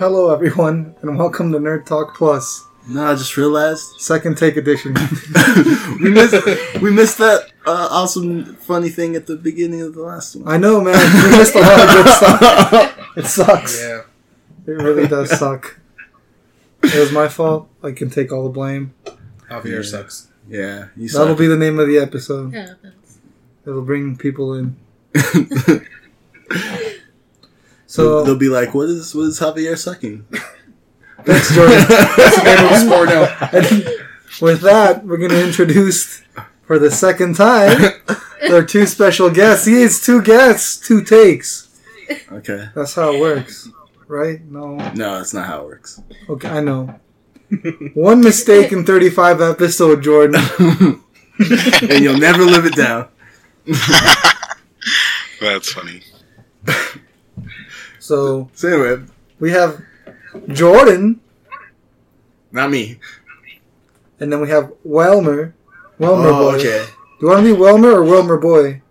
Hello, everyone, and welcome to Nerd Talk Plus, No, I just realized second take edition. we missed we missed that uh, awesome funny thing at the beginning of the last one. I know, man. We missed a lot of good stuff. It sucks. Yeah. It really does suck. It was my fault. I can take all the blame. Javier Yeah. sucks. Yeah, you That'll be the name of the episode. happens. It'll bring people in. so So, they'll be like, "What is what is Javier sucking?" thanks, Jordan. That's the name of the sport now. And with that, we're going to introduce for the second time our two special guests. See, it's two guests, two takes. Okay, That's how it works, right? No. no, that's not how it works. Okay, I know. One mistake in 35 episode, Jordan. and you'll never live it down. That's funny. So So anyway, we have Jordan, not me. and then we have Welmer. Welmer Oh, boy. okay. Do you want to be Welmer or Welmer boy?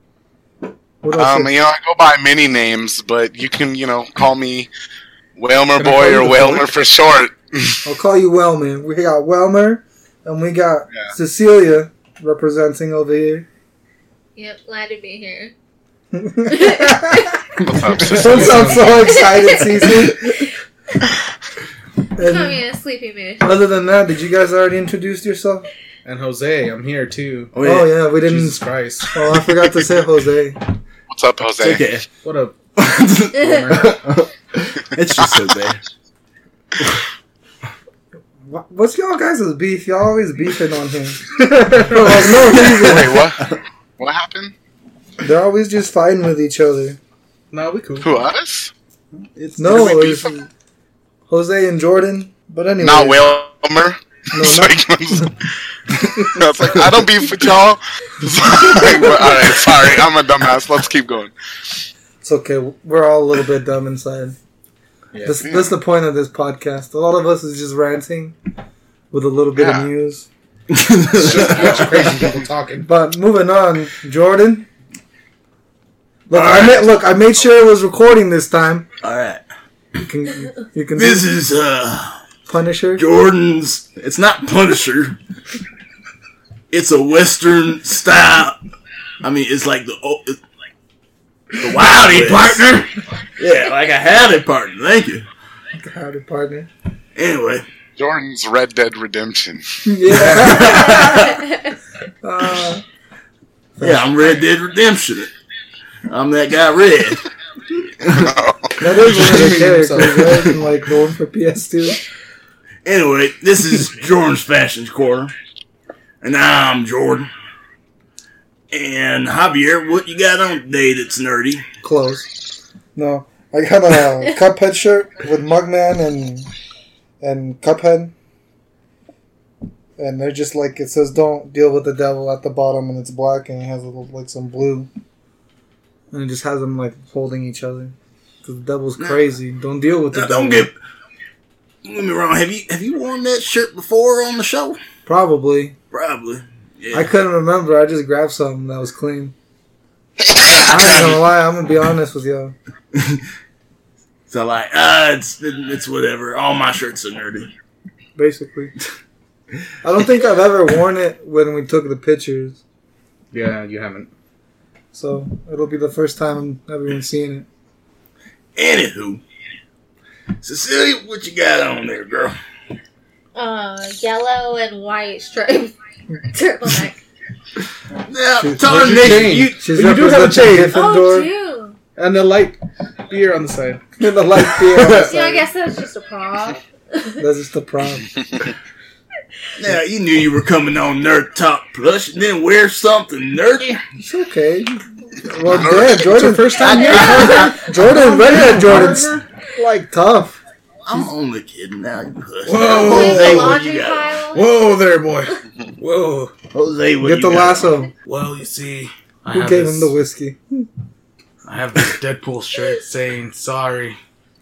What do I Um, say? you know, I go by many names, but you can, you know, call me Welmer Can Boy or Welmer Whalmer for short. I'll call you Welmer. We got Welmer, and we got Yeah. Cecilia representing over here. Yep, glad to be here. What's up, sis? Don't sound so excited, Cece. Call And me a sleepy mood. other than that, did you guys already introduce yourself? And Jose, I'm here too. Oh Oh yeah. yeah, we didn't. Jesus Christ. Oh, I forgot to say Jose. What's up, Jose? It's okay. What a it's just Jose. What's y'all guys' beef? Y'all always beefing on him. For like no reason. Wait, what? What happened? They're always just fighting with each other. No, we cool. Who us? It's No, it's beef? Jose and Jordan. But anyway, Not Whalmer. No, not- like- I was like, I don't beef with y'all. Like, well, all right, sorry, I'm a dumbass. Let's keep going. It's okay. We're all a little bit dumb inside. Yeah. This, That's the point of this podcast. A lot of us is just ranting with a little bit Yeah. of news. It's just a bunch of crazy people talking. But moving on, Jordan. Look, All I right. made, look, I made sure it was recording this time. All right. You can, you can This is uh Punisher. Jordan's. It's not Punisher. It's a Western style. I mean, it's like the oh, it's like the howdy partner. Yeah, like a howdy partner. Thank you. A Howdy, partner. Anyway, Jordan's Red Dead Redemption. Yeah. uh, yeah, I'm Red Dead Redemption. I'm that guy Red. that is one of the characters, himself. right? And like the one for PS2. Anyway, this is Jordan's Fashions Corner. And I'm Jordan. And Javier, what you got on today that's nerdy? Clothes. No, I got a Cuphead shirt with Mugman and and Cuphead, and they're just like it says "Don't deal with the devil" at the bottom, and it's black, and it has a little, like some blue, and it just has them like holding each other. Cause the devil's crazy. Don't deal with the Now, devil. don't get, don't get me wrong. Have you have you worn that shirt before on the show? Probably. Probably. Yeah. I couldn't remember. I just grabbed something that was clean. I ain't gonna lie. I'm gonna be honest with y'all. So like, ah, it's it's whatever. All my shirts are nerdy. Basically, I don't think I've ever worn it when we took the pictures, Yeah, you haven't. So it'll be the first time everyone's seeing it. Anywho, Cecilia, what you got on there, girl? Uh, yellow and white striped turtleneck. Now, She's- Tar what's your you, She's You do have a representing chain. Oh, Gryffindor dude. And the light beer on the side. And the light beer. on the side. Yeah, I guess that's just a prop. That's just the prom. now you knew you were coming on Nerd Talk Plus. You didn't wear something nerdy. It's okay. Well, yeah, It's Jordan. first time here. Jordan, ready at Jordan's like tough. I'm only kidding. Now you hush. Whoa. Jose, what you got? Whoa there, boy. Whoa. Jose, what Get you the got? lasso. Well, you see, I Who have gave this, him the whiskey? I have this Deadpool shirt saying "Sorry,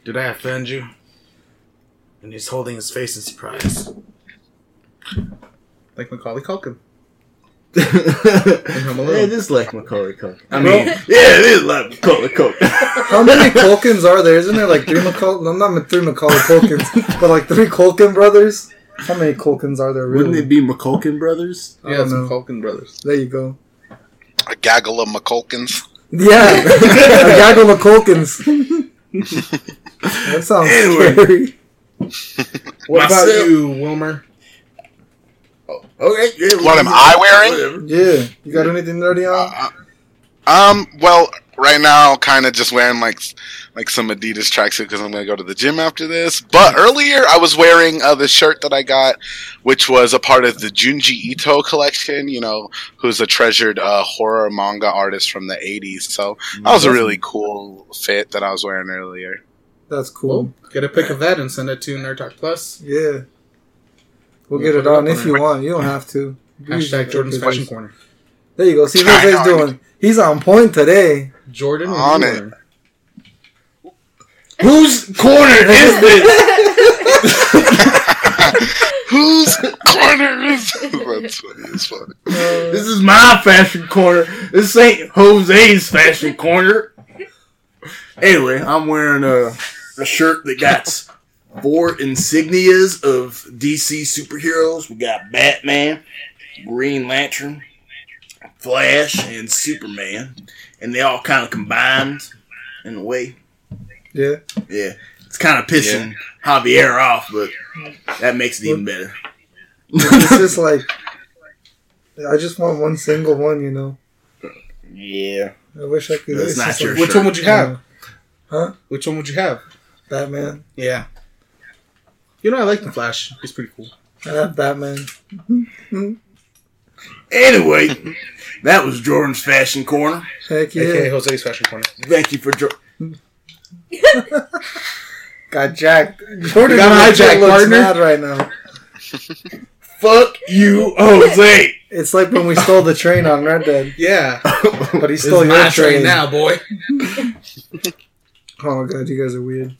did I offend you?" And he's holding his face in surprise. Like Macaulay Culkin. yeah, Home Alone. like Macaulay Culkin. I mean, yeah, it is like Macaulay Culkin. How many Culkins are there? Isn't there like three Macaulay? No, not three Macaulay Culkins, but like three Culkin brothers. How many Culkins are there Wouldn't it be McCulkin brothers? I Yeah, don't it's the. Culkin brothers. There you go. A gaggle of McCulkins. Yeah, a gaggle of Culkins. that sounds Anyway. scary. What Myself- about you, Wilmer? Okay, yeah. What am I wearing? Whatever. Yeah, you got anything nerdy on? Uh, um. Well, right now, kind of just wearing like like some Adidas tracksuit because I'm gonna go to the gym after this. But earlier, I was wearing uh, the shirt that I got, which was a part of the Junji Ito collection. You know, who's a treasured uh, horror manga artist from the '80s. So that was a really cool fit that I was wearing earlier. That's cool. Get a pic of that and send it to Nerd Talk Plus. Yeah, we'll Yeah, get it it on if you want. You don't have to. Hashtag Jordan's Fashion Corner. There you go. See what I Jose's doing. He's on point today. Jordan what On you it. Whose corner is this? Whose corner is this? That's funny. It's funny. Uh, This is my fashion corner. This ain't Jose's fashion corner. Anyway, I'm wearing a, a shirt that got four insignias of DC superheroes. We got Batman, Green Lantern, Flash, and Superman. And they all kind of combined in a way. yeah. Yeah. It's kind of pissing Javier off, but that makes it even better. It's just like I just want one single one. You know. Yeah. I wish I could. That's it's not your like- Which one would you have? Huh? Which one would you have? Batman. Yeah. You know, I like the Flash. He's pretty cool. I have Batman. Anyway, that was Jordan's Fashion Corner. Heck yeah. AKA Jose's Fashion Corner. Thank you for jo- Got jacked. Jordan got looks- hijacked, looks partner. mad right now. Fuck you, Jose. It's like when we stole the train on Red Dead, Yeah. but he This stole is your train. train now, boy. Oh my god, you guys are weird.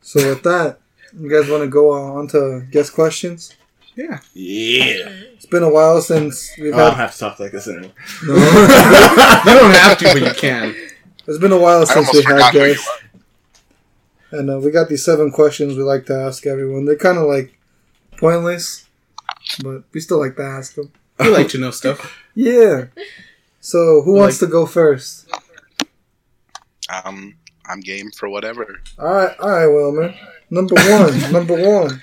So with that, you guys want to go on to guest questions? Yeah. Yeah. It's been a while since we've had. I don't had. have to talk like this anymore. No. You don't have to, but you can. It's been a while since almost we had forgot who you guests, and uh, we got these seven questions we like to ask everyone. They're kind of like pointless, but we still like to ask them. You like to know stuff. Yeah. So who wants to go first? Um, I'm game for whatever. All right, all right, Wilmer. Number one, number one.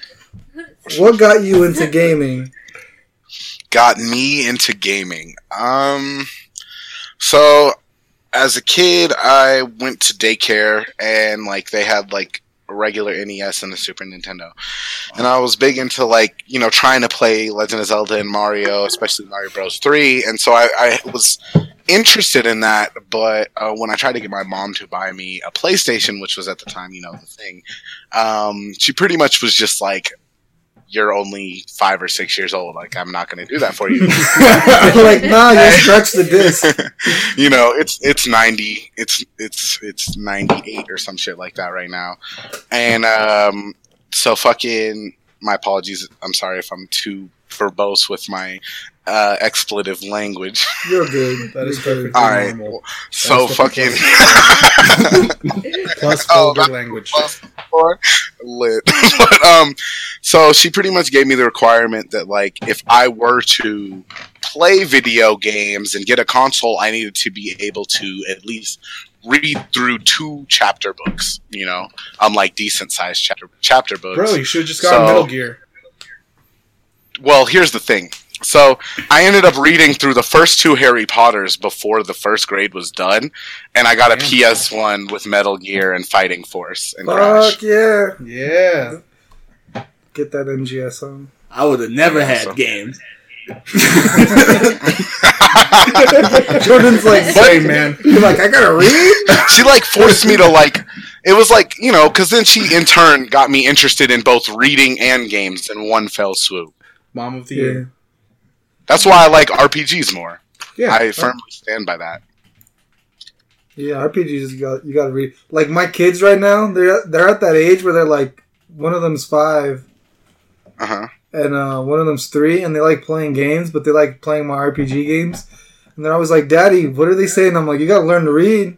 What got you into gaming? got me into gaming. Um, so as a kid, I went to daycare and like they had like a regular NES and a Super Nintendo, and I was big into like you know trying to play Legend of Zelda and Mario, especially Mario Bros. Three, and so I, I was interested in that. But uh, when I tried to get my mom to buy me a PlayStation, which was at the time you know the thing, um, she pretty much was just like. You're only five or six years old. Like I'm not going to do that for you. like, nah, you stretch the disc. you know, it's it's ninety, it's it's it's ninety eight or some shit like that right now, and um, so fucking my apologies. I'm sorry if I'm too verbose with my uh, expletive language. You're good. That is You're perfectly All right. normal. So fucking Plus Oh, vulgar that- language. or lit. but um, so she pretty much gave me the requirement that like if I were to play video games and get a console, I needed to be able to at least read through two chapter books. You know, um, like decent sized chapter chapter books. Bro, you should have just gotten So- Metal Gear. well, here's the thing. So I ended up reading through the first two Harry Potters before the first grade was done, and I got a Damn. PS One with Metal Gear and Fighting Force and Crash. Fuck yeah. Yeah. Get that MGS on. I would have never Yeah, had so- games. Jordan's like, Same, man. you're like, I gotta read? she like forced me to like it was like you know because then she in turn got me interested in both reading and games in one fell swoop Mom of the Yeah. year. That's why i like rpgs more Yeah. i firmly stand by that Yeah, RPGs you got you got to read. Like my kids right now, they're they're at that age where they're like one of them's five uh-huh and uh, one of them's three, and they like playing games, but they like playing my RPG games. And they're always like, "Daddy, what are they saying?" I'm like, "You gotta learn to read."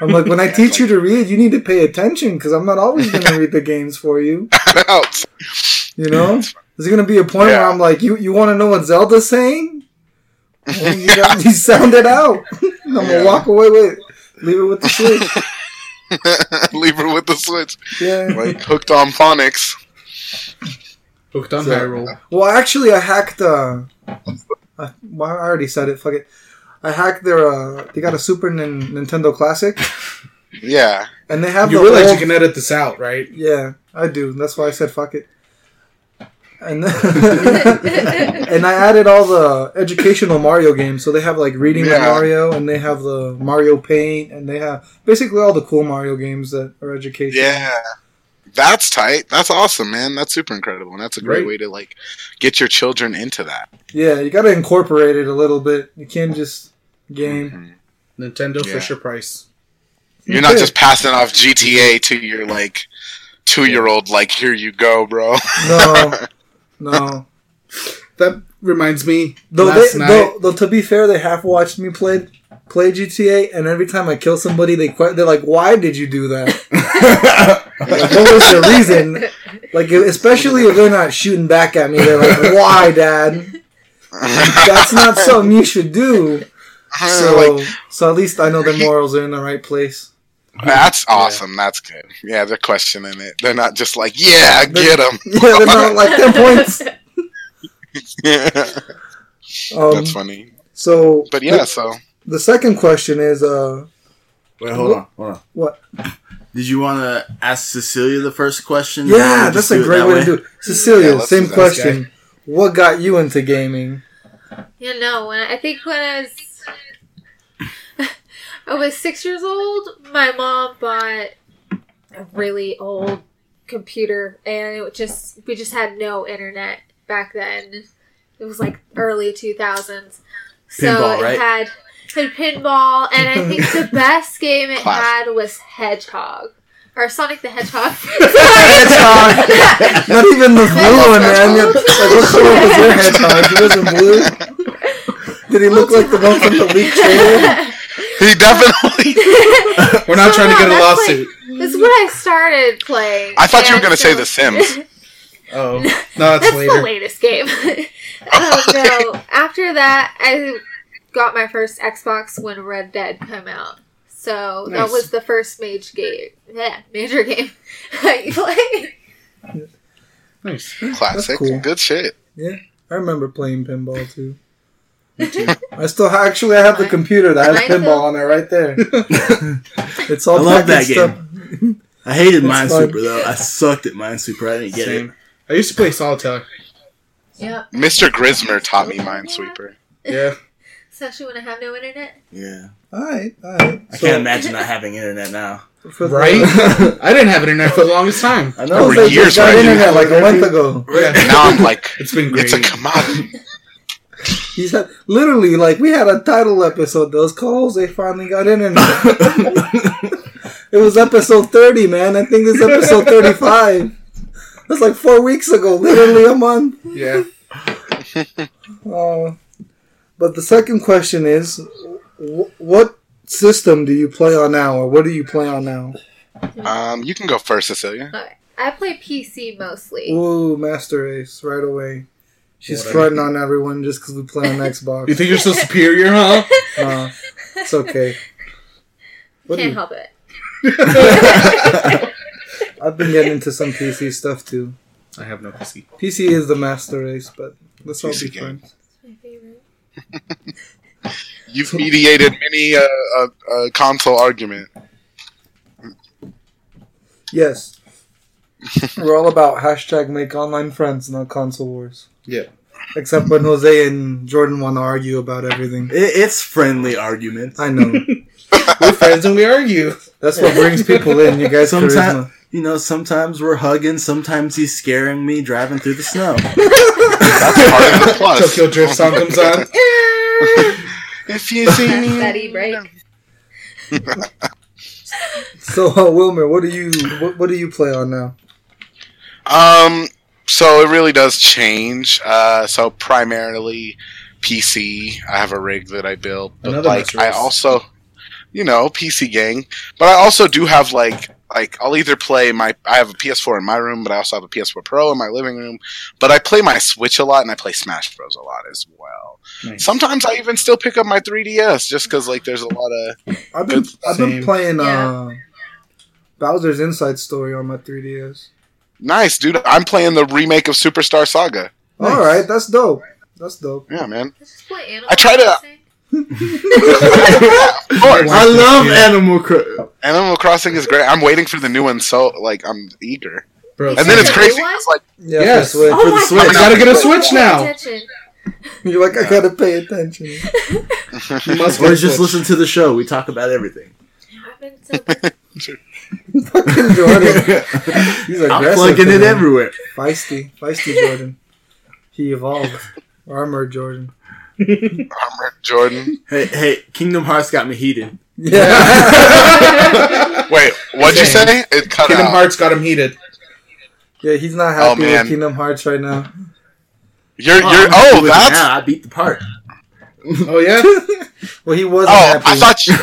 I'm like, when I teach you to read, you need to pay attention because I'm not always gonna read the games for you. You know, there's gonna be a point where I'm like, "You you want to know what Zelda's saying?" Well, you, got, you sound it out. I'm gonna Yeah. walk away with, leave it with the switch. leave it with the switch Yeah. like hooked on phonics Hooked on So- Hyrule. Well, actually, I hacked. Uh, I, well, I already said it. Fuck it. I hacked their. Uh, they got a Super Nin- Nintendo Classic, yeah and they have You the realize old- you can edit this out, right? Yeah, I do. That's why I said fuck it. And and I added all the educational Mario games. So they have like reading with Mario, and they have the Mario Paint, and they have basically all the cool Mario games that are educational. yeah that's tight that's awesome man that's super incredible and that's a great Right. way to like get your children into that yeah. You got to incorporate it a little bit. You can't just game. Mhm. Nintendo Yeah. Fisher Price. you're not just passing off gta to your like two year old like here you go bro No, no. That reminds me. Though, last they, night, though, though, to be fair, they half watched me play play GTA, and every time I kill somebody, they que- they're like, "Why did you do that? Like, what was the reason?" Like, especially if they're not shooting back at me, they're like, "Why, Dad? That's not something you should do." So, like so at least I know their morals are in the right place. That's awesome. That's good. Yeah, they're questioning it. They're not just like, yeah, get them. Yeah, they're not like ten points. Yeah. That's Um, funny. so, But yeah, the, so the second question is, uh, Wait, hold on, hold on. What? Did you want to ask Cecilia the first question? Yeah, that's a great that way, to do it. Cecilia, let's same question. What got you into gaming? You know, when I, I think when I was I was six years old, my mom bought a really old computer, and it just we just had no internet back then. It was like early two thousands, so Pinball, it right? had had pinball, and I think the best game it Classic. had was Hedgehog or Sonic the Hedgehog. Hedgehog. Not even the blue one, man. Like, what color was your hedgehog? He wasn't blue. Did he look like the one from the leak trailer? he definitely. we're not trying to get a No, that's lawsuit. This is what I started playing. I thought you were gonna say The Sims. oh, no, that's, That's later. the latest game. oh no! After that, I got my first Xbox when Red Dead came out. So that was the first major game. Yeah, major game I played. Nice. Classic. cool. Good shit. Yeah. I remember playing pinball too. I still actually I have the computer that has Mine pinball on it right there. It's all I love that packaged game. I hated Minesweeper though. I sucked at Minesweeper. I didn't get Same. I used to play solitaire. Yeah, Mr. Grismer taught me Minesweeper. Yeah. especially when I have no internet. Yeah, All right, all right. I can't imagine not having internet now. Right? I didn't have internet for the longest time. I I know. was like, years, just got right? internet like a month ago. Yeah. Now I'm like, It's been great. it's a commodity. He's had literally like we had a title episode. Those calls they finally got internet. it was episode thirty, man. I think this is episode thirty-five. That's like four weeks ago, literally a month. yeah. Uh, but the second question is, wh- what system do you play on now, or what do you play on now? Um, you can go first, Cecilia. Okay. I play PC mostly. Ooh, Master Race, right away. She's Whatever. fronting on everyone just because we play on Xbox. You think you're so superior, huh? Nah, it's okay. What Can't you- help it. I've been getting into some PC stuff too. I have no PC. PC is the Master Race, but let's all be game. friends. My favorite. You've mediated many uh, a, a console argument. Yes. We're all about hashtag make online friends, not console wars. Yeah. Except when Jose and Jordan want to argue about everything. It, it's friendly arguments. I know. We're friends and we argue. That's what brings people in. You guys Sometimes, you know, sometimes we're hugging. Sometimes he's scaring me driving through the snow. That's part of the plus. Tokyo Drift song comes on. If you see me, that e-break. So uh, Wilmer, what do you what, what do you play on now? Um, so it really does change. Uh, so primarily PC. I have a rig that I built, but Another like Master I also, you know, PC gang. But I also do have like like I'll either play my I have a PS4 in my room, but I also have a PS4 Pro in my living room. But I play my Switch a lot, and I play Smash Bros a lot as well. Nice. Sometimes I even still pick up my 3DS just because like there's a lot of I've been Good. I've been playing Yeah. uh, Bowser's Inside Story on my 3DS. Nice, dude. I'm playing the remake of Superstar Saga. Nice. All right, that's dope. That's dope. Yeah, man. Let's just play Animal I try to- Crossing. Of course. I love Animal Crossing. Animal Crossing is great. I'm waiting for the new one, so like I'm eager. Bro, And then it's crazy. new? It's like Yeah, Yes. for Switch. Oh For the oh my Switch. I gotta get a Switch now. attention. You're like, I gotta pay attention. You must Or just Switch. listen to the show. We talk about everything. I've been so busy. Fucking Jordan. He's I'm aggressive. plugging it everywhere. Feisty, feisty Jordan. He evolved. Armored Jordan. Armored Jordan. Hey, hey, Kingdom Hearts got me heated. Yeah. Wait, what'd you say? It cut Kingdom out. Hearts got him heated. yeah, he's not Oh, happy man. with Kingdom Hearts right now. You're oh, you're happy oh that's now. I beat the part. Oh yeah. well, he wasn't oh happy. I thought you,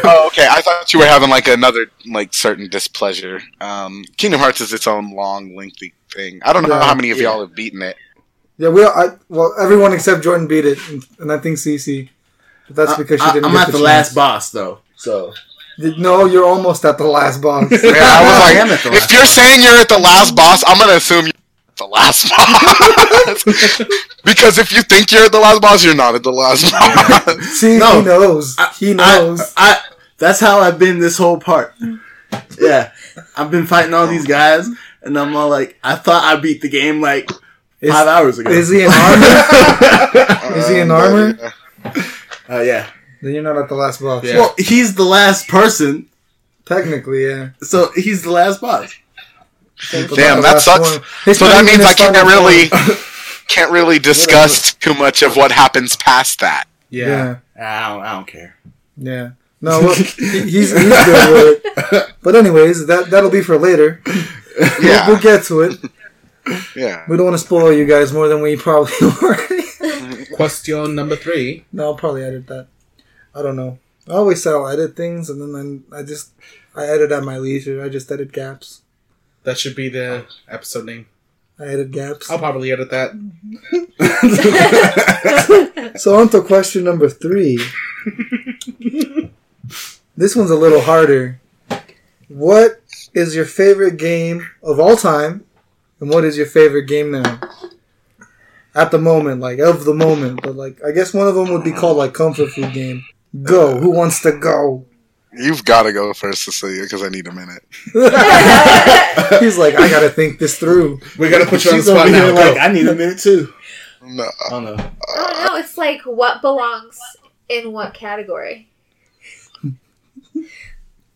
oh okay I thought you were having like another like certain displeasure. Um, Kingdom Hearts is its own long lengthy thing. I don't know Yeah. how many of Yeah. y'all have beaten it. yeah, we. All, I, well, everyone except Jordan beat it, and, and I think Cece. But that's because she didn't. I, am get at the chance. last boss though. So No, you're almost at the last boss. Yeah, I was I like, am at the if you're saying you're at the last boss, I'm gonna assume you're at the last boss. Because if you think you're at the last boss, you're not at the last boss. See, No. he knows. I- he knows. I, I that's how I've been this whole part. Yeah, I've been fighting all these guys, and I'm all like, I thought I beat the game like is, five hours ago. is he in armor? Is he in armor? but, Uh, yeah. then you're not at the last boss. Yeah. Well, he's the last person, Technically, yeah. so he's the last boss. Damn, that sucks. So that means I can't really form. Can't really discuss too much of what happens past that. Yeah. Yeah, I don't, I don't care. yeah. No, well, he's he's good with it. But anyways, that that'll be for later. Yeah, We'll get to it. yeah. We don't want to spoil you guys more than we probably already. Question number three. no, I'll probably edit that. I don't know. I always say I'll edit things, and then I, I just I edit at my leisure. I just edit gaps. That should be the episode name. I edit gaps. I'll probably edit that. So on to question number three. this one's a little harder. What is your favorite game of all time, and what is your favorite game now? At the moment, like of the moment, but like I guess one of them would be called like comfort food game. Go. Who wants to go? You've got to go first, Cecilia, because I need a minute. He's like, I gotta think this through. We gotta put you on the She's over spot here now. like, I need a minute too. No, Oh no. Oh no, it's like what belongs in what category?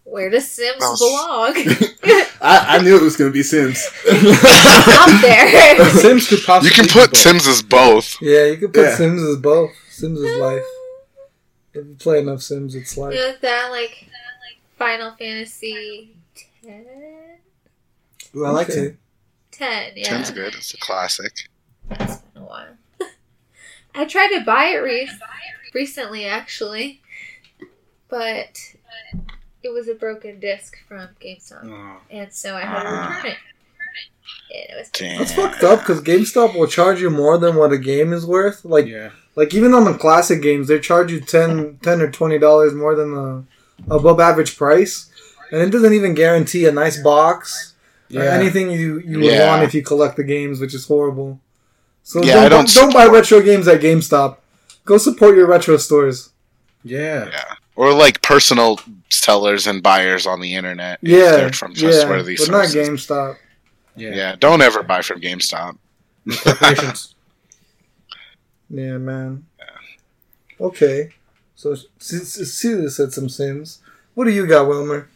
Where does Sims Mouse. belong? I, I knew it was gonna be Sims. Up there. Sims could possibly. you can be put both. Sims as both. Yeah, you could put Yeah. Sims as both. Sims is life. If you play enough Sims, it's like. You know that like Final Fantasy 10? Ooh, I like Okay. it. 10, yeah. Tim's good. It's a classic. That's been a while. I tried to buy it re- recently, actually, but it was a broken disc from GameStop, Oh. and so I had to ah. return it. And it was Damn. That's fucked up because GameStop will charge you more than what a game is worth. Like, Yeah. Like even on the classic games, they charge you 10, 10 or twenty dollars more than the above average price, and it doesn't even guarantee a nice box or anything you you would Yeah. want if you collect the games, which is horrible. So Yeah, don't, I don't don't buy retro games at GameStop. Go support your retro stores. Yeah. Yeah. Or like personal sellers and buyers on the internet. if Yeah, they're from yeah, trustworthy but not. GameStop. Yeah. Yeah, don't ever buy from GameStop. Corporations. Yeah, man. Okay, so Celia said some Sims. What do you got, Wilmer?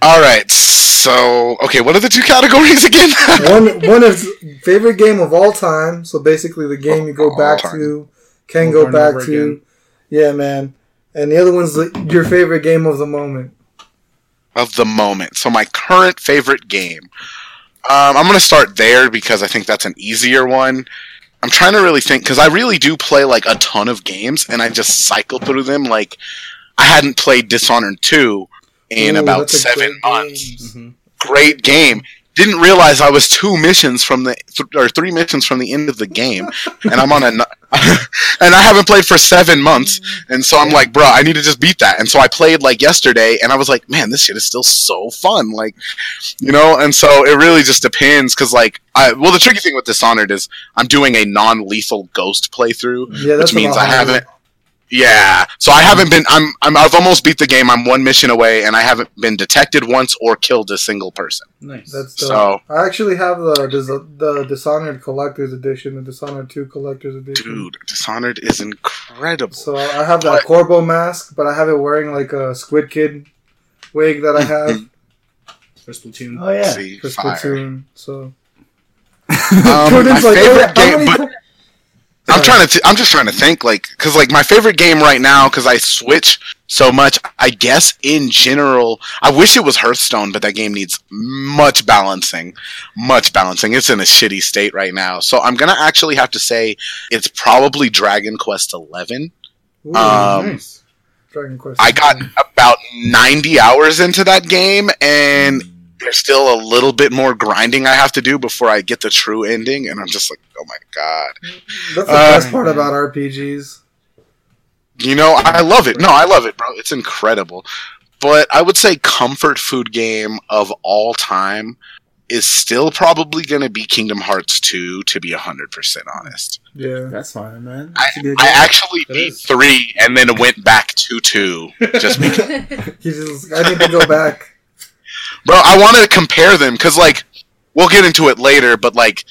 All right. So, okay, what are the two categories again? one one is favorite game of all time. So basically, the game you go All back time. to, can Over go back to. again. Yeah, man. And the other one's the, your favorite game of the moment. of the moment. So my current favorite game. Um, I'm gonna start there because I think that's an easier one. I'm trying to really think because I really do play like a ton of games and I just cycle through them. Like I hadn't played Dishonored 2 in Ooh, about seven months. game. Mm-hmm. Great game. Didn't realize I was two missions from the th- or three missions from the end of the game, and I'm on a n- and I haven't played for seven months, and so I'm like, bro, I need to just beat that. And so I played like yesterday, and I was like, man, this shit is still so fun, like, you know. And so it really just depends, because like, I well, the tricky thing with Dishonored is I'm doing a non-lethal ghost playthrough, Yeah, which means I haven't. Yeah, so I haven't been. I'm, I'm. I've almost beat the game. I'm one mission away, and I haven't been detected once or killed a single person. Nice. That's dope. So- I actually have the Dis- the Dishonored Collector's Edition, the Dishonored Two Collector's Edition. Dude, Dishonored is incredible. So I have that But- Corvo mask, but I have it wearing like a Squid Kid wig that I have For Splatoon. Oh yeah. See, for fire. Splatoon. So Um, my like, favorite "Oh, how game, but ti- I'm trying to. T- I'm just trying to think, like, because like my favorite game right now, because I switch so much. I guess in general, I wish it was Hearthstone, but that game needs much balancing, much balancing. It's in a shitty state right now, so I'm gonna actually have to say it's probably Dragon Quest Eleven. Ooh, Um, nice. Dragon Quest. I got about 90 hours into that game, and there's still a little bit more grinding I have to do before I get the true ending, and I'm just like, oh my god. That's the Uh, best part about RPGs. You know, I love it. No, I love it, bro. It's incredible. But I would say comfort food game of all time is still probably going to be Kingdom Hearts 2 to be 100% honest. Yeah. That's fine, man. I, It's a good I actually It beat is. 3 and then went back to 2 just because He just, I need to go back. Bro, I want to compare them because, like, we'll get into it later, but like,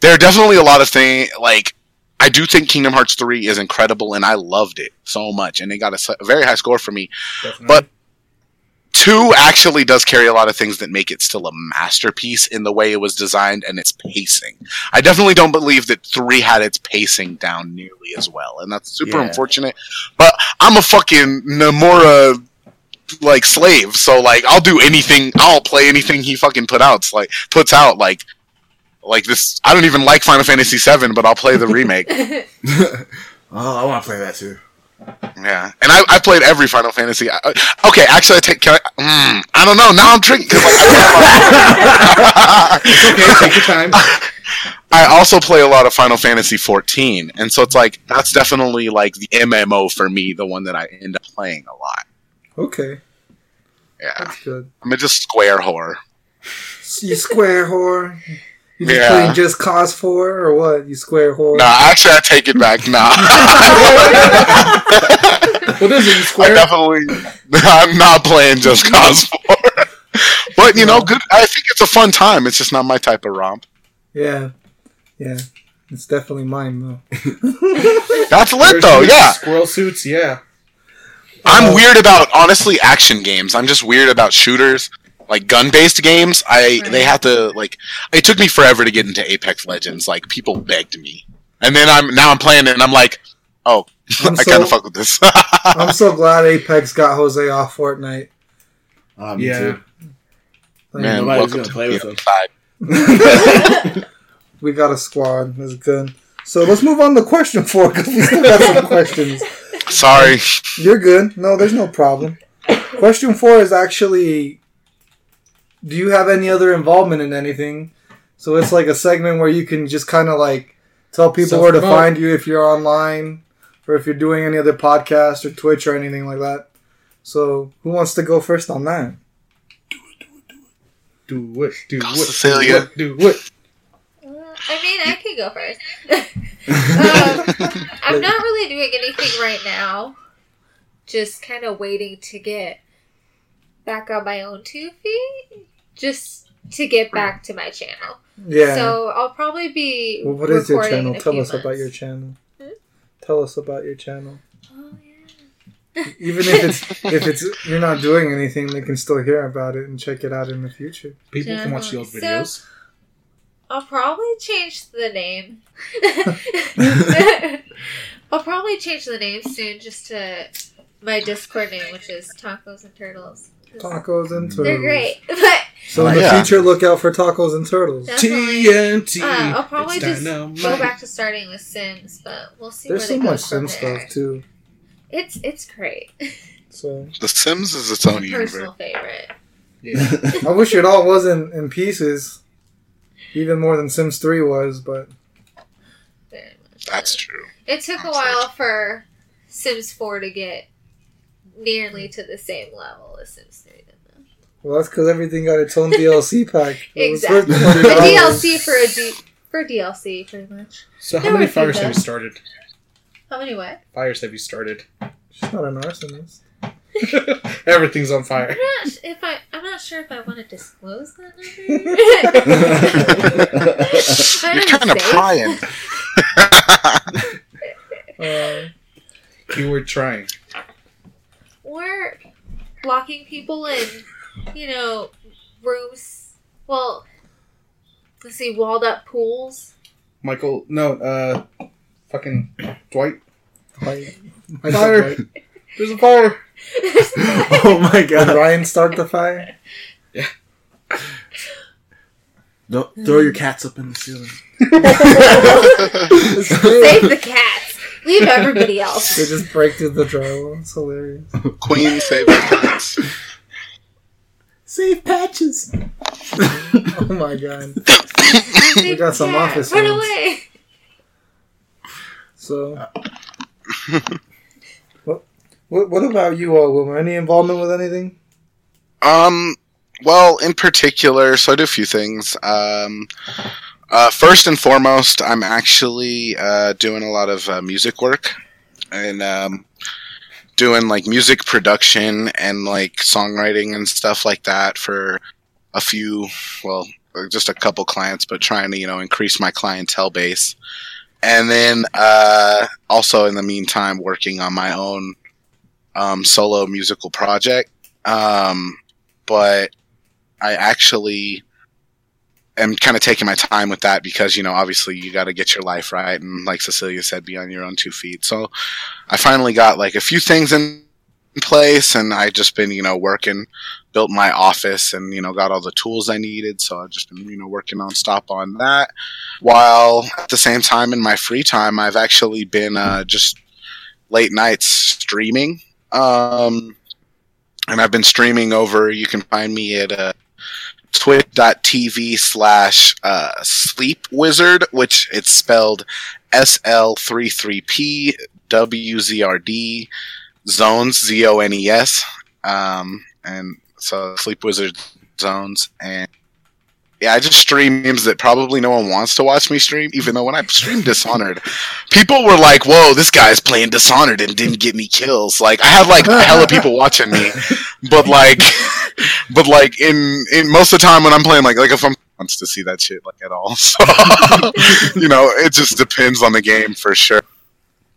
there are definitely a lot of things. Like, I do think Kingdom Hearts three is incredible, and I loved it so much, and it got a very high score for me. Definitely. But two actually does carry a lot of things that make it still a masterpiece in the way it was designed and its pacing. I definitely don't believe that three had its pacing down nearly as well, and that's super Yeah. unfortunate. But I'm a fucking Nomura like slave, so like I'll do anything. I'll play anything he fucking put out. It's like puts out like. Like this, I don't even like Final Fantasy VII, but I'll play the remake. oh, I want to play that too. Yeah, and I, I played every Final Fantasy. I- Okay, actually, I take. Can I, mm, I don't know. Now I'm tricky because like, it's okay. Take your time. I also play a lot of Final Fantasy 14, and so it's like that's definitely like the MMO for me, the one that I end up playing a lot. Okay, Yeah, that's good. I'm a just square whore. You square whore. You just Yeah. playing Just Cause 4 or what? You square whore. Nah, actually, I take it back. Nah, What is it? You I square? definitely. I'm not playing Just Cause 4. But you know, good. I think it's a fun time. It's just not my type of romp. Yeah, yeah. It's definitely mine though. That's lit though. Yeah. Squirrel suits. Yeah. I'm Uh, weird about honestly action games. I'm just weird about shooters, like gun-based games. I Right. they have to like. It took me forever to get into Apex Legends. Like people begged me, and then I'm now I'm playing it, and I'm like, oh, I'm I so- kind of fuck with this. I'm so glad Apex got Jose off Fortnite. Me Yeah. too. Like, Man, nobody's welcome gonna to play with them. other we got a squad. That's good. So let's move on to question four because we still got some questions. Sorry. You're good. No, there's no problem. Question four is actually Do you have any other involvement in anything? So it's like a segment where you can just kind of like tell people where to find you if you're online or if you're doing any other podcast or Twitch or anything like that. So who wants to go first on that? Do it, Do it, do it. Do it, do it, do it. I mean, I could go first. um, I'm not really doing anything right now. Just kind of waiting to get back on my own two feet, just to get back to my channel. Yeah. So I'll probably be. well, what is your channel? Tell few us about your channel. Hmm? Tell us about your channel. Oh, yeah. Even if it's if it's you're not doing anything, they can still hear about it and check it out in the future. People can watch the old So- videos. I'll probably change the name. I'll probably change the name soon, just to my Discord name, which is Tacos and Turtles. 'Cause Tacos and turtles. They're great, but So in Oh, the yeah. future, look out for tacos and turtles. definitely. TNT. Uh, I'll probably It's just dynamite. go back to starting with Sims, but we'll see There's where so much go from Sim there. stuff too. It's it's great. So The Sims is its own universe. Personal favorite. Yeah. I wish it all wasn't in pieces, even more than Sims Three was. But Very much. That's true. It took a while for Sims 4 to get nearly to the same level as Sims 3 did. though. well, that's because everything got its own DLC pack. Exactly. worth The DLC for a D- for DLC, pretty much. So how There many were a few fires have you started? How many what? Fires have you started? She's not an arsonist. Everything's on I'm fire. not if I I'm not sure if I want to disclose that number. You're kind of prying. Uh, Keyword trying. We're locking people in, you know, rooms. Well, let's see, walled up pools. Michael, no, uh, fucking Dwight. like, Fire. There's a fire. oh my Did god! Ryan start the fire? Don't throw your cats up in the ceiling. Save the cats. Leave everybody else. They just break through the drywall. It's hilarious. Queen favorite cats. Save patches. Oh my god. we got some cat. office Run ones. away. So, what, what about you, all, Wilmer? Any involvement with anything? Um, well, in particular, so I do a few things. Um, uh, first and foremost, I'm actually uh, doing a lot of uh, music work and um, doing like music production and like songwriting and stuff like that for a few, well, just a couple clients, but trying to you know increase my clientele base. And then uh, also in the meantime, working on my own um, solo musical project. Um, but I actually am kind of taking my time with that because you know obviously you got to get your life right and like Cecilia said be on your own two feet. So I finally got like a few things in place and I just been you know working built my office and you know got all the tools I needed so I've just been you know working nonstop on that while at the same time in my free time I've actually been uh, just late nights streaming um and I've been streaming over. You can find me at uh, twitch.tv slash uh, sleep wizard, which it's spelled SL33P WZRD zones Z O N E S. Um, and so sleep wizard zones and yeah, I just stream games that probably no one wants to watch me stream, even though when I streamed Dishonored, people were like, Whoa, this guy's playing Dishonored and didn't get any kills. Like I had like a hella people watching me. But like but like in in most of the time when I'm playing like like if I'm wants to see that shit like at all. So you know, it just depends on the game for sure.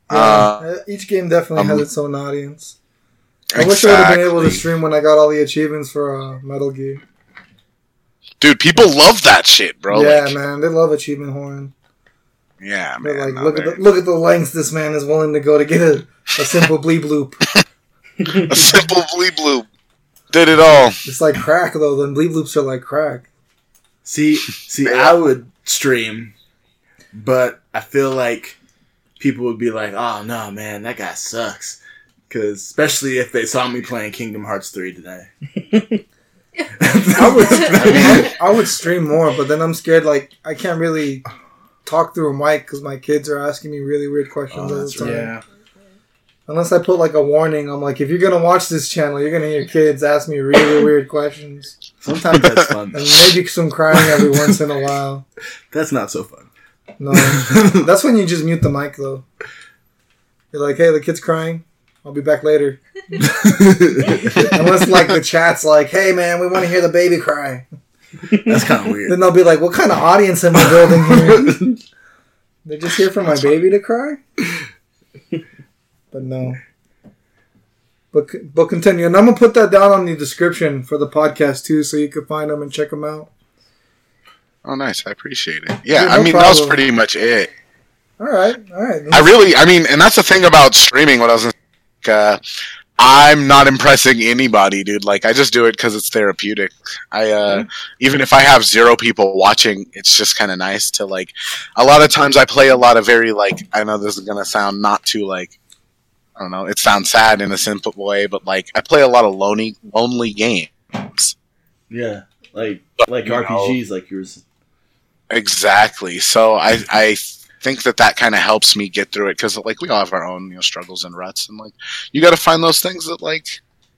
Uh, Uh, each game definitely has um, its own audience. I wish I would have been able to stream when I got all the achievements for uh, Metal Gear. Dude, people love that shit, bro. yeah, like, man, they love achievement horn. yeah, They're man. like, no, look at they're- the look at the lengths this man is willing to go to get a, a simple bleep loop. a simple bleep loop did it all. It's like crack though. Then bleep loops are like crack. See, see, I would stream but I feel like people would be like, "Oh no, man, that guy sucks." Because especially if they saw me playing Kingdom Hearts three today. I would, I, I would stream more, but then I'm scared. Like I can't really talk through a mic because my kids are asking me really weird questions Oh, all the time. right. Yeah. Unless I put like a warning, I'm like, if you're gonna watch this channel, you're gonna hear kids ask me really weird questions Sometimes that's fun. and maybe some crying every once in a while. That's not so fun. No, that's when you just mute the mic though. You're like, hey, the kid's crying. I'll be back later. Unless like the chat's like, hey man, we want to hear the baby cry. That's kind of weird. Then they'll be like, what kind of audience am I building here? They're just here for my baby to cry? But no. But, but continue. And I'm going to put that down on the description for the podcast too so you can find them and check them out. Oh, nice. I appreciate it. Yeah, Yeah, I no mean that was pretty much it. All right. All right. I really, I mean, and that's the thing about streaming. What I was, gonna- uh, I'm not impressing anybody, dude. Like, I just do it because it's therapeutic. I, uh, even if I have zero people watching, it's just kind of nice to like. A lot of times, I play a lot of very like. I know this is gonna sound not too like. I don't know. It sounds sad in a simple way, but like I play a lot of lonely, lonely games. Yeah, like like You know. RPGs, like yours. Exactly. So I I think that that kind of helps me get through it because like we all have our own you know struggles and ruts and like you got to find those things that like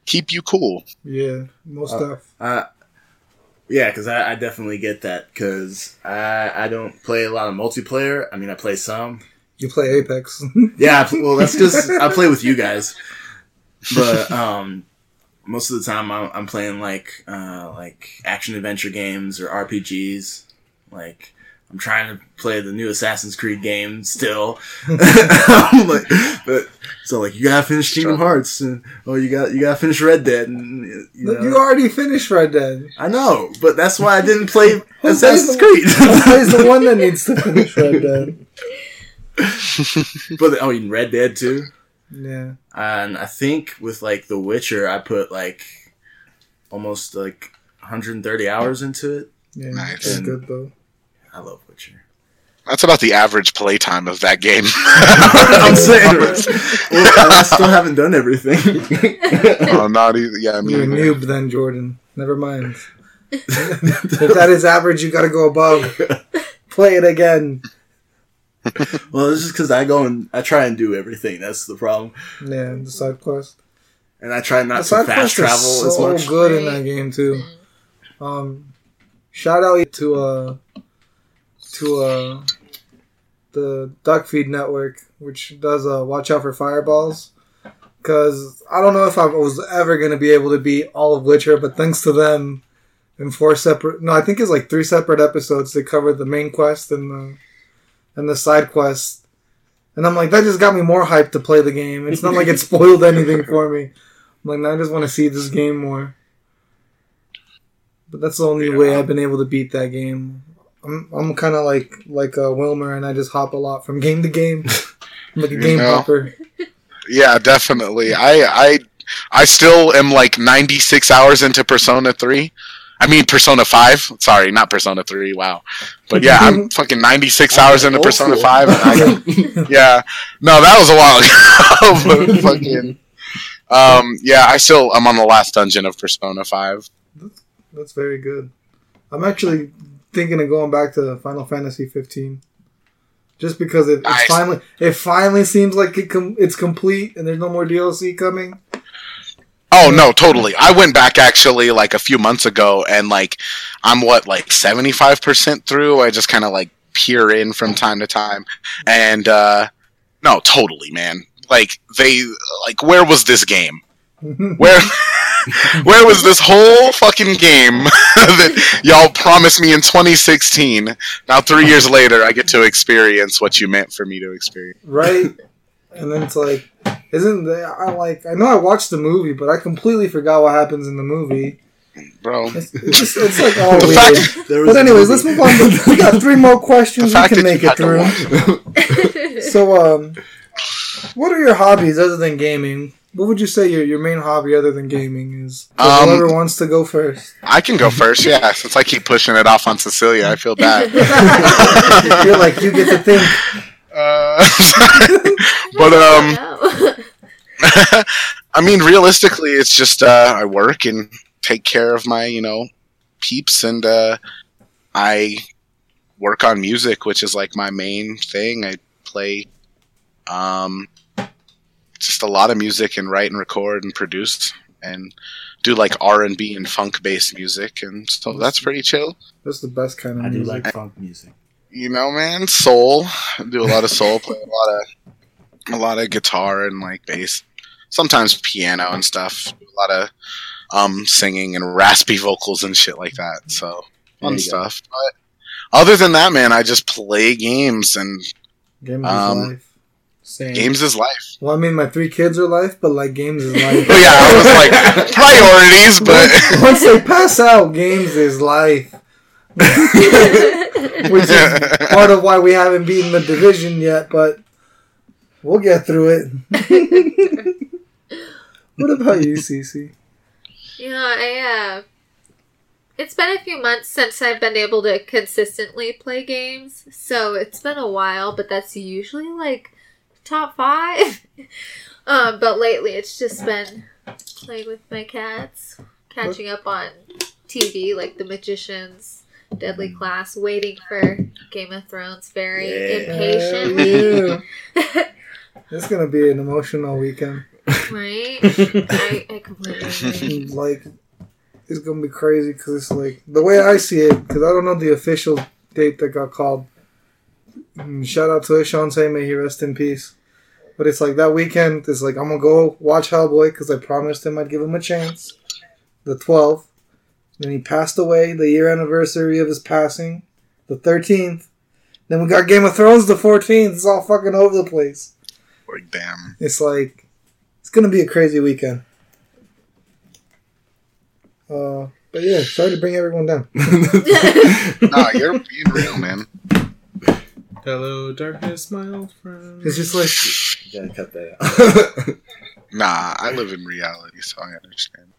keep you cool. Yeah. Most Uh, stuff. Uh, yeah, because I, I definitely get that. Because I I don't play a lot of multiplayer. I mean, I play some. You play Apex. Yeah, I well, that's just I play with you guys, but um, most of the time I'm, I'm playing like uh, like action adventure games or RPGs. Like I'm trying to play the new Assassin's Creed game still. Like, but so like you gotta finish Kingdom Hearts, and oh you got you gotta finish Red Dead, and you know. you already finished Red Dead. I know, but that's why I didn't play Assassin's plays Creed. the- Who the one that needs to finish Red Dead? but oh, you Red Dead too. Yeah. And I think with like The Witcher, I put like almost like 130 hours into it. Yeah. Nice. That's good though. I love Witcher. That's about the average playtime of that game. I'm saying, well, I still haven't done everything. oh, not either. Yeah, I You're a mean, noob then, Jordan. Never mind. if that is average, you gotta go above. Play it again. well, it's just because I go and I try and do everything. That's the problem, Yeah, the side quest. and I try not The to side fast quest is travel as so much. good in that game too. Um, shout out to uh to uh the Duckfeed Network, which does uh watch out for fireballs. Because I don't know if I was ever gonna be able to beat all of Witcher, but thanks to them, in four separate no, I think it's like three separate episodes. They covered the main quest and the and the side quest. And I'm like, that just got me more hyped to play the game. It's not like it spoiled anything for me. I'm like, now I just want to see this game more. But that's the only way I've been able to beat that game. I'm I'm kind of like like uh, Wilmer, and I just hop a lot from game to game. I'm like a game know. hopper. yeah, definitely. I I I still am like 96 hours into Persona 3. I mean Persona 5. Sorry, not Persona 3. Wow. But yeah, I'm fucking 96 hours into Persona 5. And I, yeah. No, that was a while ago. but fucking um yeah, I still I'm on the last dungeon of Persona 5. That's very good. I'm actually thinking of going back to Final Fantasy 15, just because it, it's Nice. finally it finally seems like it com- it's complete and there's no more DLC coming. Oh no, totally. I went back actually like a few months ago and like I'm what like 75% through. I just kind of like peer in from time to time. And uh no, totally, man. Like they like where was this game? Where where was this whole fucking game that y'all promised me in 2016? Now 3 years later I get to experience what you meant for me to experience. right? And then it's like, isn't the, I like I know I watched the movie, but I completely forgot what happens in the movie. Bro. It's, it's just it's like all The weird. fact- But anyways, let's move on. We got three more questions. We can make it through. So, um, what are your hobbies other than gaming? What would you say your, your main hobby other than gaming is? Um, whoever wants to go first. I can go first, yeah. Since I keep pushing it off on Cecilia, I feel bad. You're like you get to think. Uh, but um, I mean, realistically, it's just uh, I work and take care of my, you know, peeps, and uh, I work on music, which is like my main thing. I play um, just a lot of music and write and record and produce and do like R and B and funk based music, and so that's pretty chill. That's the best kind of I do music. like funk music. You know, man, soul. I do a lot of soul, play a lot of a lot of guitar and like bass, sometimes piano and stuff. A lot of um singing and raspy vocals and shit like that. So fun you go. stuff. But other than that, man, I just play games and Games is Um, life. Same. games is life. Well, I mean, my three kids are life, but like games is life. But yeah, I was like priorities, but Once they pass out, games is life. Which is part of why we haven't beaten the division yet, but we'll get through it. what about you, Cece? Yeah, I uh it's been a few months since I've been able to consistently play games, so it's been a while, but that's usually like top five. um, but lately it's just been playing with my cats, catching up on TV like The Magicians, Deadly Class, waiting for Game of Thrones very impatiently. Yeah. It's gonna be an emotional weekend. right? I, I completely agree. like it's gonna be crazy because it's like the way I see it because I don't know the official date that got called. Mm, Shout out to Say may he rest in peace. But it's like that weekend. It's like I'm gonna go watch Hellboy because I promised him I'd give him a chance. The 12th. Then he passed away. The year anniversary of his passing, the 13th. Then we got Game of Thrones the 14th. It's all fucking over the place. like damn. It's like it's gonna be a crazy weekend. Uh, but yeah, sorry to bring everyone down. Nah, you're being real, man. Hello, darkness, my old friend. It's just like You gotta cut that out. Nah, I live in reality, so I understand.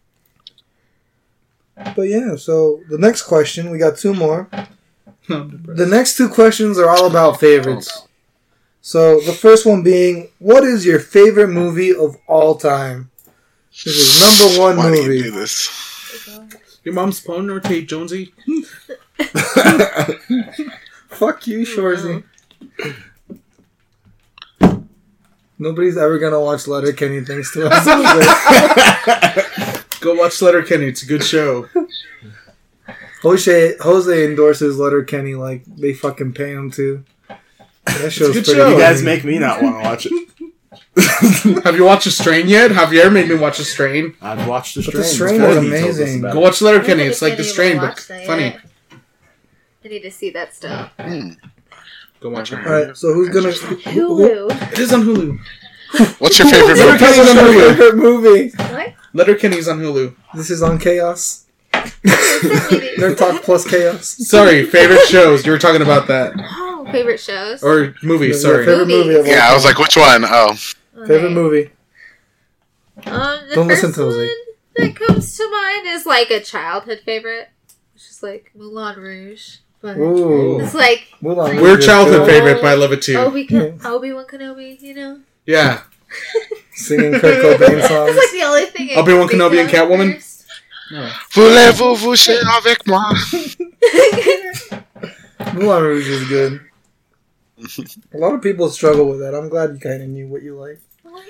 But yeah, so the next question, we got two more. The next two questions are all about favorites. Oh. So the first one being, what is your favorite movie of all time? This is number one Why do you do this? Your mom's phone or Tate Jonesy? Fuck you, Shoresy. Nobody's ever gonna watch Letterkenny thanks to us. Go watch Letterkenny; It's a good show. Jose Jose endorses Letterkenny like they fucking pay him to. That show's good pretty show. you guys make me not want to watch it. Have you watched The Strain yet? Javier made me watch The Strain. I've watched the But strain. The Strain before is he told us amazing. Go watch Letterkenny; It's like The even Strain, but funny. yet. I need to see that stuff. Hmm. Go watch it. All right, so who's gonna? Who, who, Hulu. It is on Hulu. What's your favorite movie? Letterkenny's on Hulu. movie? What? Letterkenny's on Hulu. This is on Chaos. Nerd Talk plus Chaos. Sorry, favorite shows. You were talking about that. Oh, favorite shows. Or movies, Yeah, sorry. favorite movie of all Yeah, I was like, which one? Oh, favorite movie. Um, the Don't first listen to Jose. one that comes to mind is like a childhood favorite, which is like Moulin Rouge. But Ooh, it's like Mulan We're childhood good. favorite, but I love it too. Obi Obi Wan Kenobi. You know, Yeah. Singing Kurt Cobain songs. it's like the only thing. Obi-Wan Kenobi and Catwoman? first. voulez-vous coucher avec moi? Moulin Rouge is good. A lot of people struggle with that. I'm glad you kind of knew what you like.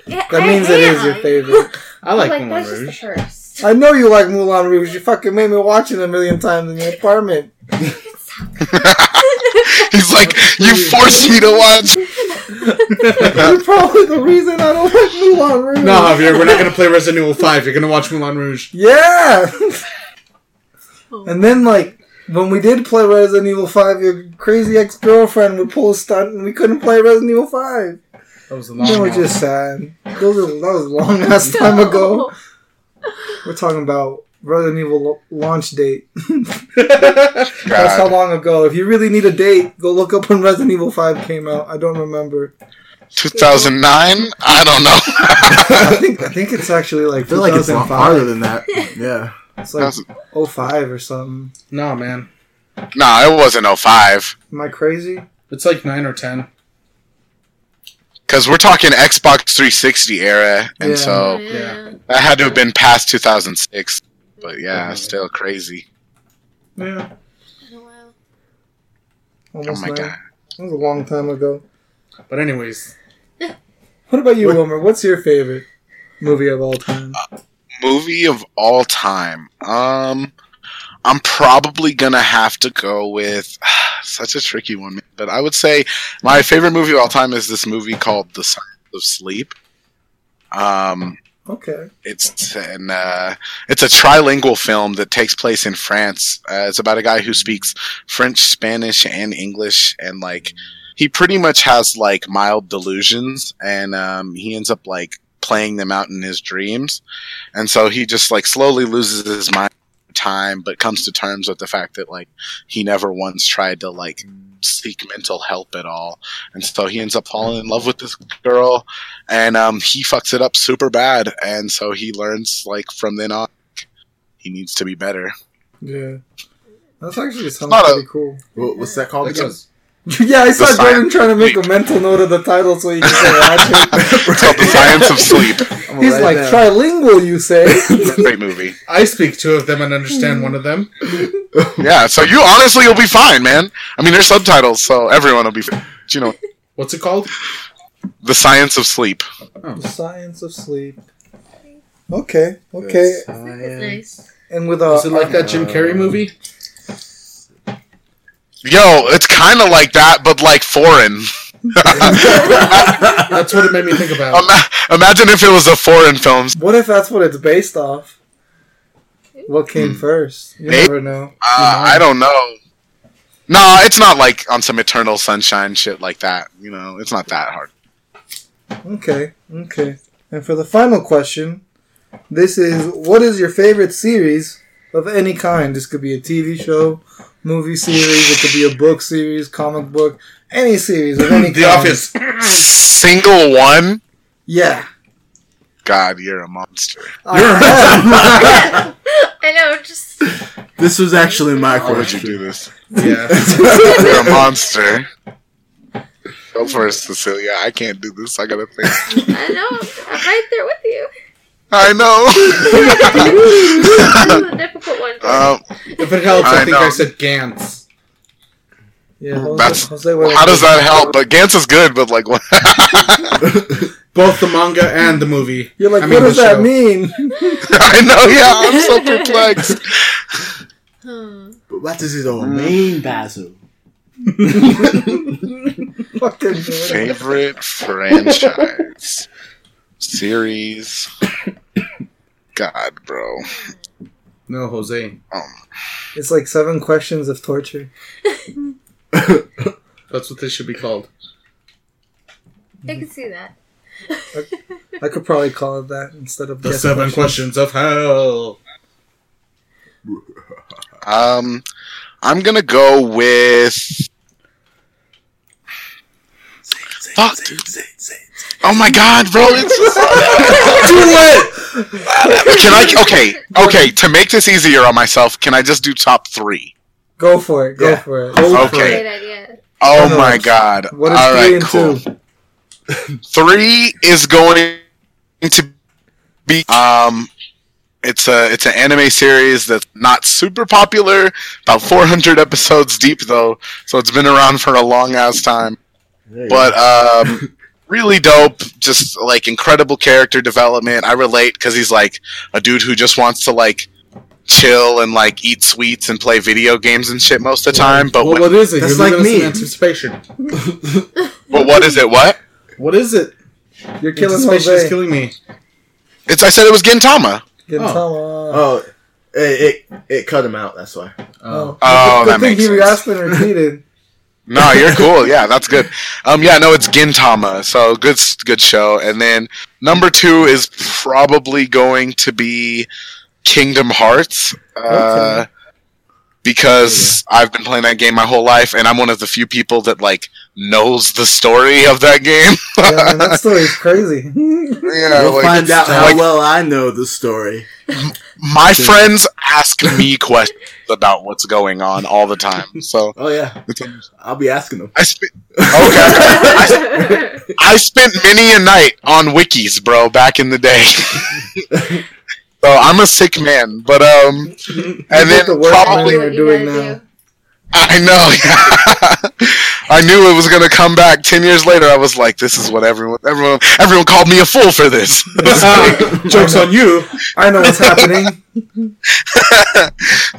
Yeah, That I means it is your favorite. I like, like Moulin that's just the Rouge. I know you like Moulin Rouge. You fucking made me watch it a million times in your apartment. He's like, you forced me to watch. You're probably the reason I don't like Moulin Rouge. No, Javier, we're not going to play Resident Evil 5. You're going to watch Moulin Rouge. Yeah. and then like when we did play Resident Evil Five, your crazy ex girlfriend would pull a stunt, and we couldn't play Resident Evil Five. That was a That was just sad. Those are, that was a long ass time ago. We're talking about Resident Evil launch date. That's how long ago. If you really need a date, go look up when Resident Evil 5 came out. I don't remember. 2009? I don't know. I think I think it's actually like I feel like it's a lot 2005. farther than that. Yeah. It's like 05 or something. No, man. no, it wasn't 05. Am I crazy? It's like 9 or 10. Because we're talking Xbox 360 era, and Yeah. so yeah. that had to have been past 2006. But yeah, still crazy. Yeah. Been a while. Oh my nine. god. That was a long time ago. But anyways, Yeah. What about you, Wilmer? What's your favorite movie of all time? Movie of all time. Um, I'm probably gonna have to go with such a tricky one, but I would say my favorite movie of all time is this movie called The Science of Sleep. Um, Okay. It's an uh, it's a trilingual film that takes place in France. Uh, it's about a guy who speaks French, Spanish, and English, and like he pretty much has like mild delusions, and um, he ends up like playing them out in his dreams, and so he just like slowly loses his mind time, but comes to terms with the fact that like he never once tried to like seek mental help at all, and so he ends up falling in love with this girl and um, he fucks it up super bad, and so he learns like from then on he needs to be better. Yeah. That's actually sounds not a- pretty cool. What's that called again? yeah, I saw Jordan trying to make a mental note of the title so he can say watch It's called The Science of Sleep. It. He's like, trilingual, you say? Great movie. I speak two of them and understand one of them. Yeah, so you honestly you'll be fine, man. I mean, there's subtitles, so everyone will be. Fine. You know, What's it called? The Science of Sleep. the Science of Sleep. Okay, okay. Nice. And with uh, Is it like that Jim Carrey movie? Yo, it's kind of like that, but like foreign. That's what it made me think about. Ima- Imagine if it was a foreign film. What if that's what it's based off? What came first? You Maybe. never know. Uh, I don't know. No, it's not like on some Eternal Sunshine shit like that. You know, it's not that hard. Okay, okay. And for the final question, this is what is your favorite series of any kind? This could be a TV show, movie series, it could be a book series, comic book, any series of any The kind. Office. Single one. Yeah. God, you're a monster. I I know, just This was actually my Why would you question. do this? Yeah. You're a monster. Go for it, Cecilia. I can't do this. I gotta think. I know. I'm right there with you. I know. This is a difficult one. um, If it helps, I, I think know. I said Gantz. yeah, Jose, That's- Jose went how does that help? But Gantz is good, but like, what? Both the manga and the movie. You're like, I what mean, does that show. mean? I know. Yeah, I'm so perplexed. Hmm. But what is his own main Basil? Fucking. Favorite franchise series. God, bro. No, Jose. It's like seven questions of torture. That's what this should be called. I can see that. I could probably call it that instead of The seven questions of hell. Um, I'm gonna go with. Fuck, dude. Oh my god, bro! It's do it. Can I? Okay, okay. To make this easier on myself, can I just do top three? Go for it. Go Yeah. for it. Okay. Great idea. Oh No, no. my god! What is All three and cool. two? Three is going to be um. It's a it's an anime series that's not super popular. About 400 episodes deep though, so it's been around for a long ass time. but um, really dope. Just like incredible character development. I relate because he's like a dude who just wants to like chill and like eat sweets and play video games and shit most of the time. But Well, when- what is it? That's You're like me. anticipation. but what is it? What? What is it? You're killing Anticipation is killing me. It's I said it was Gintama. Gintama. Oh. oh, it, it it cut him out. That's why. Oh, Oh, good that thing makes he sense. asked and repeated. No, you're cool. Yeah, that's good. Um, yeah, no, it's Gintama. So good, good show. And then number two is probably going to be Kingdom Hearts. Uh, Okay. Because I've been playing that game my whole life, and I'm one of the few people that like knows the story of that game. Yeah, man, that story's crazy. yeah, You'll like, find out how like, well I know the story. my friends ask me questions about what's going on all the time. So Oh yeah, I'll be asking them. I spent okay. I, I spent many a night on wikis, bro, back in the day. so I'm a sick man, but um, and then the probably you're doing now. I know. I knew it was gonna come back. Ten years later, I was like, "This is what everyone, everyone, everyone called me a fool for this." Jokes on you. I know what's happening.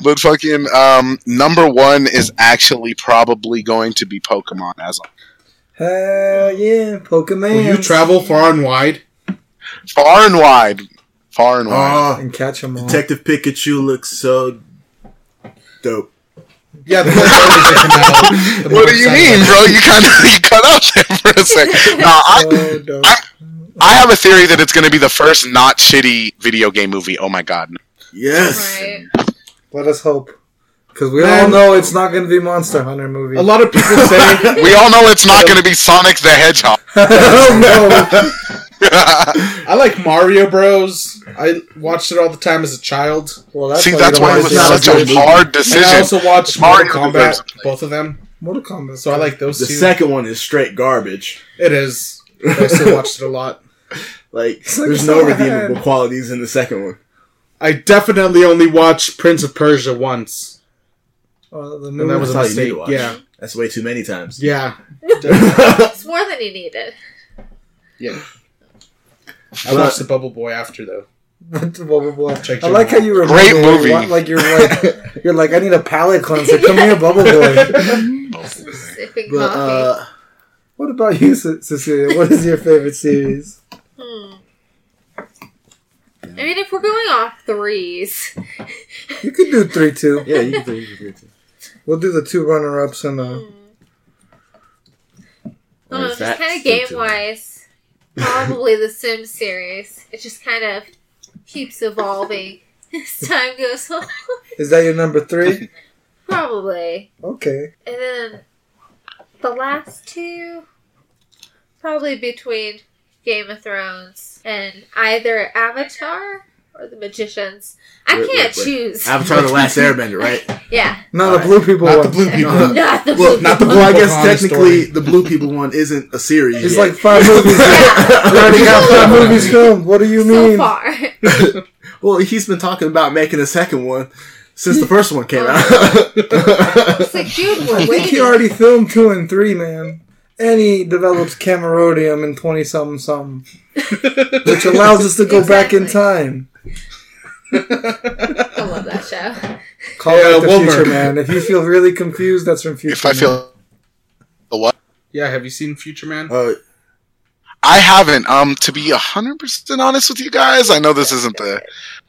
but fucking um, number one is actually probably going to be Pokemon as Hell yeah, Pokemon. Will you travel far and wide? far and wide, far and wide. Oh, and catch them all. Detective Pikachu looks so dope. Yeah. The more photos that come out, what do you mean, bro? You kind of you cut out there for a second. No, I, oh, So dope. I have a theory that it's going to be the first not shitty video game movie. Oh my god! Yes. right. Let us hope. Because we all know it's not going to be Monster Hunter movie. A lot of people say We all know it's not going to be Sonic the Hedgehog. oh I like Mario Bros. I watched it all the time as a child. Well, that's See, why that's why it was such a movie. hard and decision. I also watched Mario Mortal deserves Kombat, both of them. Mortal Kombat. So I like those The two. second one is straight garbage. it is. I still watched it a lot. Like, It's there's so no bad. redeemable qualities in the second one. I definitely only watched Prince of Persia once, Oh, the and that was a That's all you need mistake. Yeah, That's way too many times. yeah. It's more than you needed. I watched the Bubble Boy after though. Blah, blah, blah. Check I your like how you remember Great it. movie. What- Like you're like you're like I need a palate cleanser. Come here, Bubble Boy. Sipping But, uh, What about you, Cecilia? What is your favorite series? Hmm. I mean, if we're going off threes, You could do three two. yeah, you can do you can do it too. We'll do the two runner ups and uh. Or Oh, is just kind of game too wise, probably the Sim series. It just kind of keeps evolving as time goes on. Is that your number three? probably. Okay. And then the last two, probably between Game of Thrones and either Avatar or The Magicians. I Wait, can't wait, wait. choose. Avatar: The Last Airbender, right? yeah. No, the blue people Not one. the blue people. No. Not the Well, blue not the people. Well, I guess Pocahontas technically story. the Blue People one isn't a series. It's yet. like five movies. we already got five movies filmed. What do you so mean? far. well, he's been talking about making a second one since the first one came out. It's like, dude, I we're think he already filmed two and three, man. And he develops camerodium in twenty something something, which allows us to go back in time. I love that show. Call Yeah, back the Wilmer. future, man. If you feel really confused, that's from future. If I Man. feel the what? Yeah, have you seen Future Man? uh, I haven't. Um, to be hundred percent honest with you guys, I know this isn't the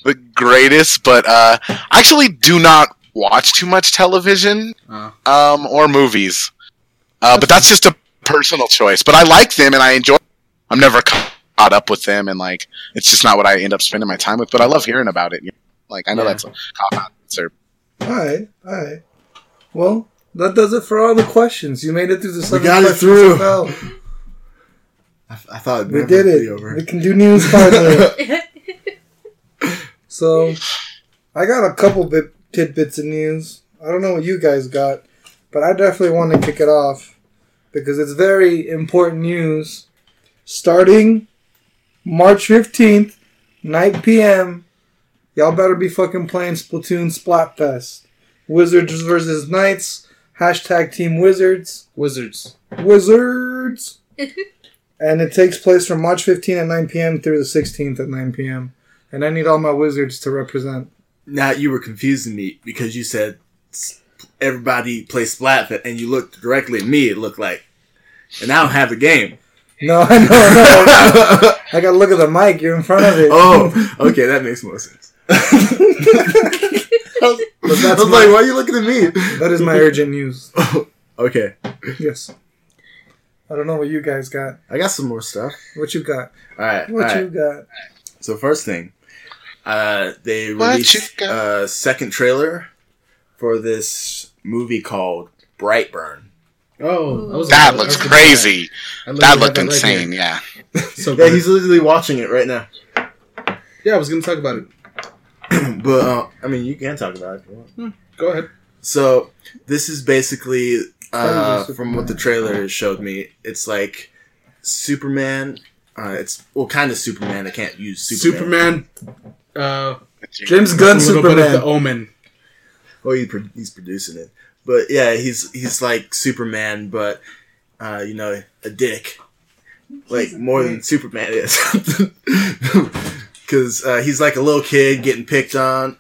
the greatest, but uh, I actually do not watch too much television, Oh. um, or movies. Uh, but that's just a personal choice. But I like them and I enjoy. Them. I'm never caught up with them, and like it's just not what I end up spending my time with. But I love hearing about it. you know? Like I know Yeah. that's a cop out answer. All right, all right. Well, that does it for all the questions. You made it through the seven got it through. of hell. I, I thought We did it. over. We can do news finally. so, I got a couple bit tidbits of news. I don't know what you guys got, but I definitely want to kick it off because it's very important news. Starting March 15th, 9 p.m., y'all better be fucking playing Splatoon Splatfest. Wizards versus Knights. Hashtag Team Wizards. Wizards. Wizards! and it takes place from March 15th at 9 p.m. through the 16th at 9 p.m. And I need all my wizards to represent. Now you were confusing me because you said everybody plays Splatfest, and you looked directly at me. It looked like, and I don't have the game. No, I know, no. I gotta look at the mic. You're in front of it. oh, okay, that makes more sense. I was, But that's I was my- like, why are you looking at me? That is my urgent news. okay, Yes. I don't know what you guys got. I got some more stuff. What you got? All right, What all right. you got? So first thing, uh, they What released you got? a second trailer for this movie called Brightburn. Oh, I was That I looks was crazy. I That looked insane. here. Yeah. So Yeah, he's literally watching it right now. yeah, I was gonna talk about it. but uh, I mean, you can talk about it. If you want. Go ahead. So this is basically uh, from what the trailer showed me. It's like Superman. Uh, it's well, kind of Superman. I can't use Superman. Superman. Uh, James a Gunn little bit of Superman. the Omen. Oh, he pro- he's producing it. But yeah, he's he's like Superman, but uh, you know, a dick. Like more than Superman is, because uh, he's like a little kid getting picked on,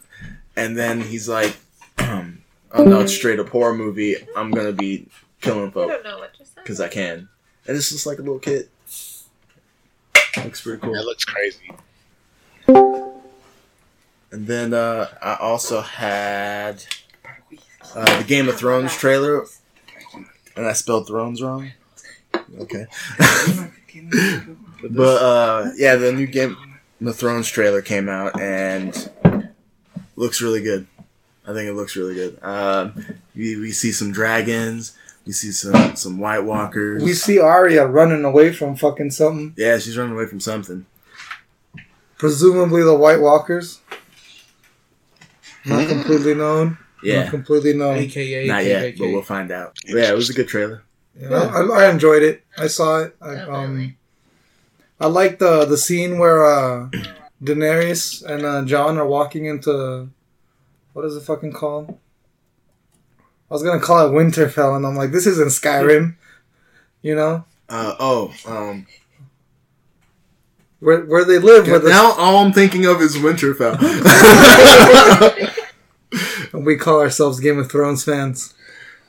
and then he's like, oh no, it's straight up horror movie. I'm gonna be killing I folks don't know what you said. because I can, and it's just like a little kid. Looks pretty cool. That looks crazy. And then uh, I also had uh, the Game of Thrones trailer, and I spelled Thrones wrong. Okay. but uh, yeah, the new Game of Thrones trailer came out and looks really good. I think it looks really good. Um, we, we see some dragons. We see some some White Walkers. We see Arya running away from fucking something. yeah, she's running away from something. Presumably the White Walkers. Not completely known. Not Yeah, completely known. AKA. not yet, but we'll find out. Yeah, it was a good trailer. Yeah, I, I enjoyed it. I saw it. I, Oh, um, really? I like the the scene where uh, Daenerys and uh, Jon are walking into what is it fucking called? I was gonna call it Winterfell, and I'm like, this isn't Skyrim. You know Uh, oh, um, where where they live, where the, now all I'm thinking of is Winterfell. and we call ourselves Game of Thrones fans.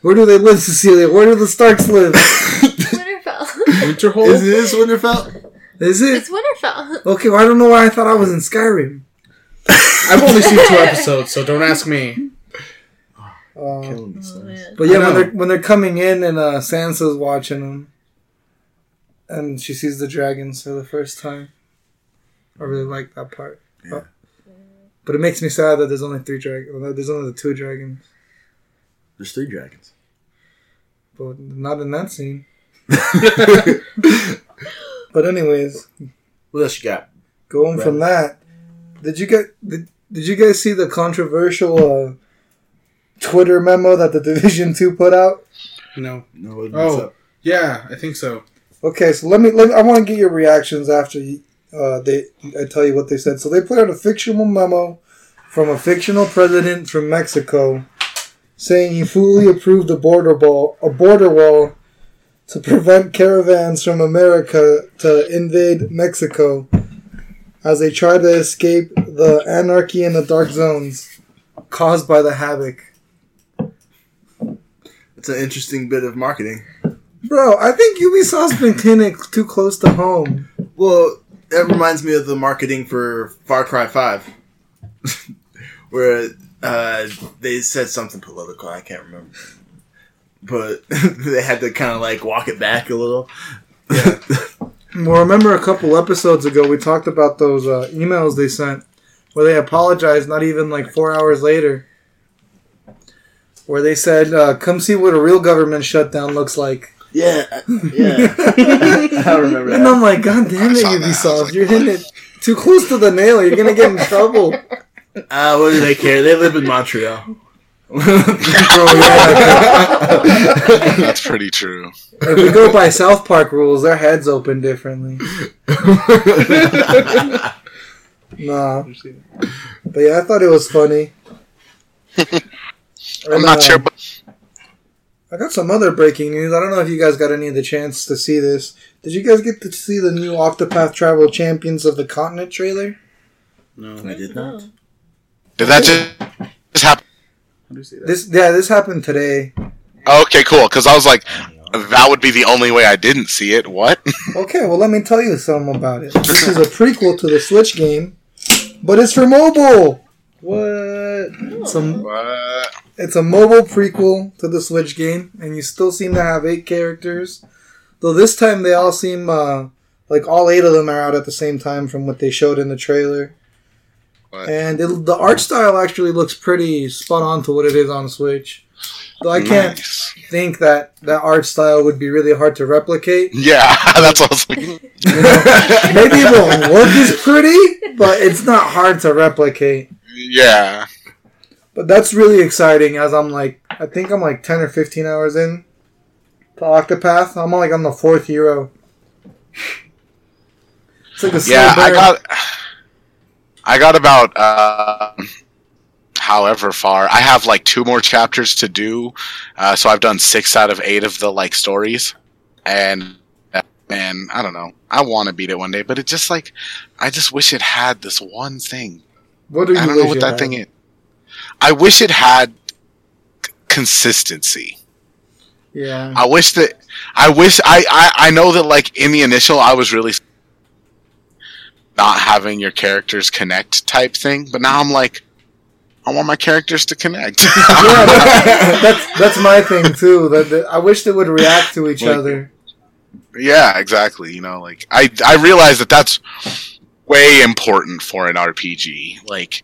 Where do they live, Cecilia? Where do the Starks live? Winterfell. Winterhold. is this Winterfell? Is it it's Winterfell. okay? Well, I don't know why I thought I was in Skyrim. I've only seen two episodes, so don't ask me. Killing Oh, But yeah, when know. they're when they're coming in and uh, Sansa's watching them, and she sees the dragons for the first time. I really like that part. Yeah. But, but it makes me sad that there's only three dragons. There's only the two dragons, There's three dragons. but not in that scene. But anyways, what else you got? going from that, did you get did, did you guys see the controversial uh, Twitter memo that the Division Two put out? No. No, what's Oh. up? Yeah, I think so. Okay, so let me. Let me I want to get your reactions after you, uh, they. I tell you what they said. So they put out a fictional memo from a fictional president from Mexico, saying he fully approved a border wall, a border wall, to prevent caravans from America to invade Mexico, as they try to escape the anarchy in the dark zones caused by the havoc. It's an interesting bit of marketing. Bro, I think Ubisoft's been hitting too close to home. Well, that reminds me of the marketing for Far Cry Five, where uh, they said something political. I can't remember, but they had to kind of like walk it back a little. Well, remember a couple episodes ago we talked about those uh, emails they sent where they apologized not even like four hours later. Where they said, uh, come see what a real government shutdown looks like. Yeah, yeah. I remember And I'm like, God damn it, saw that. I was Ubisoft. like, You're hitting it too close to the nail. You're going to get in trouble. Uh, what do they care? They live in Montreal. That's pretty true. If we go by South Park rules, their heads open differently. Nah. But yeah, I thought it was funny. I'm And, not uh, sure, but I got some other breaking news. I don't know if you guys got any of the chance to see this. Did you guys get to see the new Octopath Traveler Champions of the Continent trailer? No. I did not. did that just, just happen? How do you say that? This yeah, this happened today. Okay, cool. Because I was like, that would be the only way I didn't see it. What? Okay, well let me tell you something about it. This is a prequel to the Switch game, but it's for mobile. What? Some what? It's a mobile prequel to the Switch game, and you still seem to have eight characters. Though this time they all seem uh, like all eight of them are out at the same time from what they showed in the trailer. But and it, the art style actually looks pretty spot on to what it is on Switch. Though I can't nice. think that that art style would be really hard to replicate. Yeah, that's what I was thinking. You know, maybe it won't look as pretty, but it's not hard to replicate. Yeah. But that's really exciting. As I'm like, I think I'm like ten or fifteen hours in to Octopath. I'm like on the fourth hero. It's like a Yeah, I got I got about uh, however far. I have like two more chapters to do. Uh, so I've done 6 out of 8 of the like stories and uh, man, I don't know. I want to beat it one day, but it just like I just wish it had this one thing. What do you I don't know what that had? thing is. I wish it had consistency. Yeah. I wish that I wish I, I I know that like in the initial I was really not having your characters connect type thing, but now I'm like I want my characters to connect. yeah, that- that's that's my thing too. That, that I wish they would react to each Like- other. yeah, exactly. You know, like I I realize that that's way important for an RPG. Like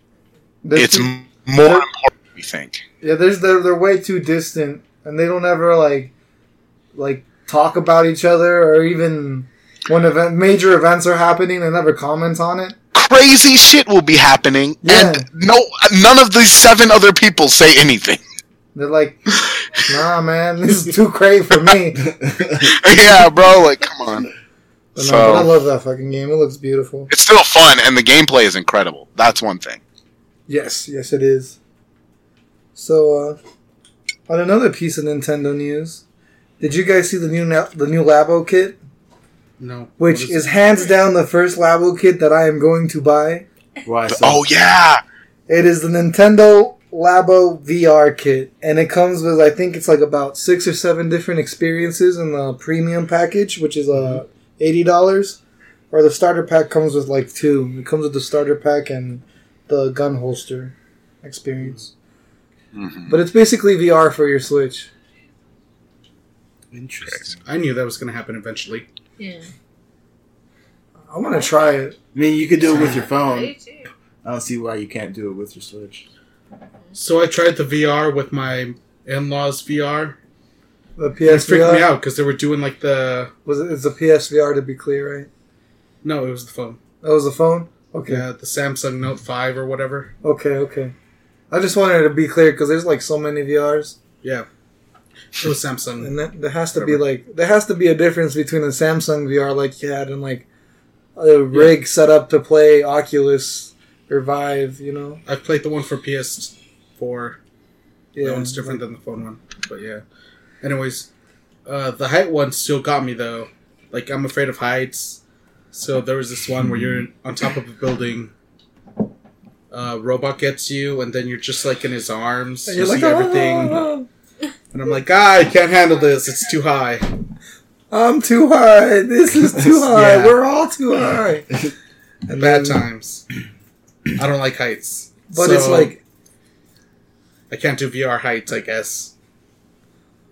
it's more important we think. yeah, there's they're, they're way too distant, and they don't ever like like talk about each other or even when event major events are happening, they never comment on it. Crazy shit will be happening, Yeah. and no, none of these seven other people say anything. They're like, nah, man, this is too crazy for me. yeah, bro. Like, come on. But, no, So- but I love that fucking game. It looks beautiful. It's still fun, and the gameplay is incredible. That's one thing. Yes, yes, it is. So, uh, on another piece of Nintendo news, did you guys see the new na- the new Labo kit? No. Which is, it? hands down the first Labo kit that I am going to buy. Why? So? Oh yeah, It is the Nintendo Labo VR kit, and it comes with I think it's like about six or seven different experiences in the premium package, which is uh eighty dollars. Or the starter pack comes with like two. It comes with the starter pack and the gun holster experience. Mhm. But it's basically VR for your Switch. Interesting. I knew that was going to happen eventually. Yeah. I want to try it. I mean, you could do it with your I phone. do too. I don't see why you can't do it with your Switch. So I tried the VR with my in-laws VR. The It freaked me out because they were doing like the was it? It's a PSVR to be clear, right? no, it was the phone. That was the phone. Okay, Yeah, the Samsung Note Five or whatever. okay, okay. I just wanted to be clear because there's like so many VRs. Yeah, it was Samsung. And that, there has to be like there has to be a difference between a Samsung VR like you had and like a rig set up to play Oculus or Vive, you know. I've played the one for PS4. Yeah, that one's different than the phone one, but yeah. Anyways, uh, the height one still got me though. Like I'm afraid of heights, so there was this one where you're on top of a building. Uh, robot gets you, and then you're just like in his arms. And You you're see like, everything, "Ah, and I'm like, ah, I can't handle this. It's too high. I'm too high. This is too high. Yeah. We're all too high. And Bad times. I don't like heights, But it's like I can't do VR heights. I guess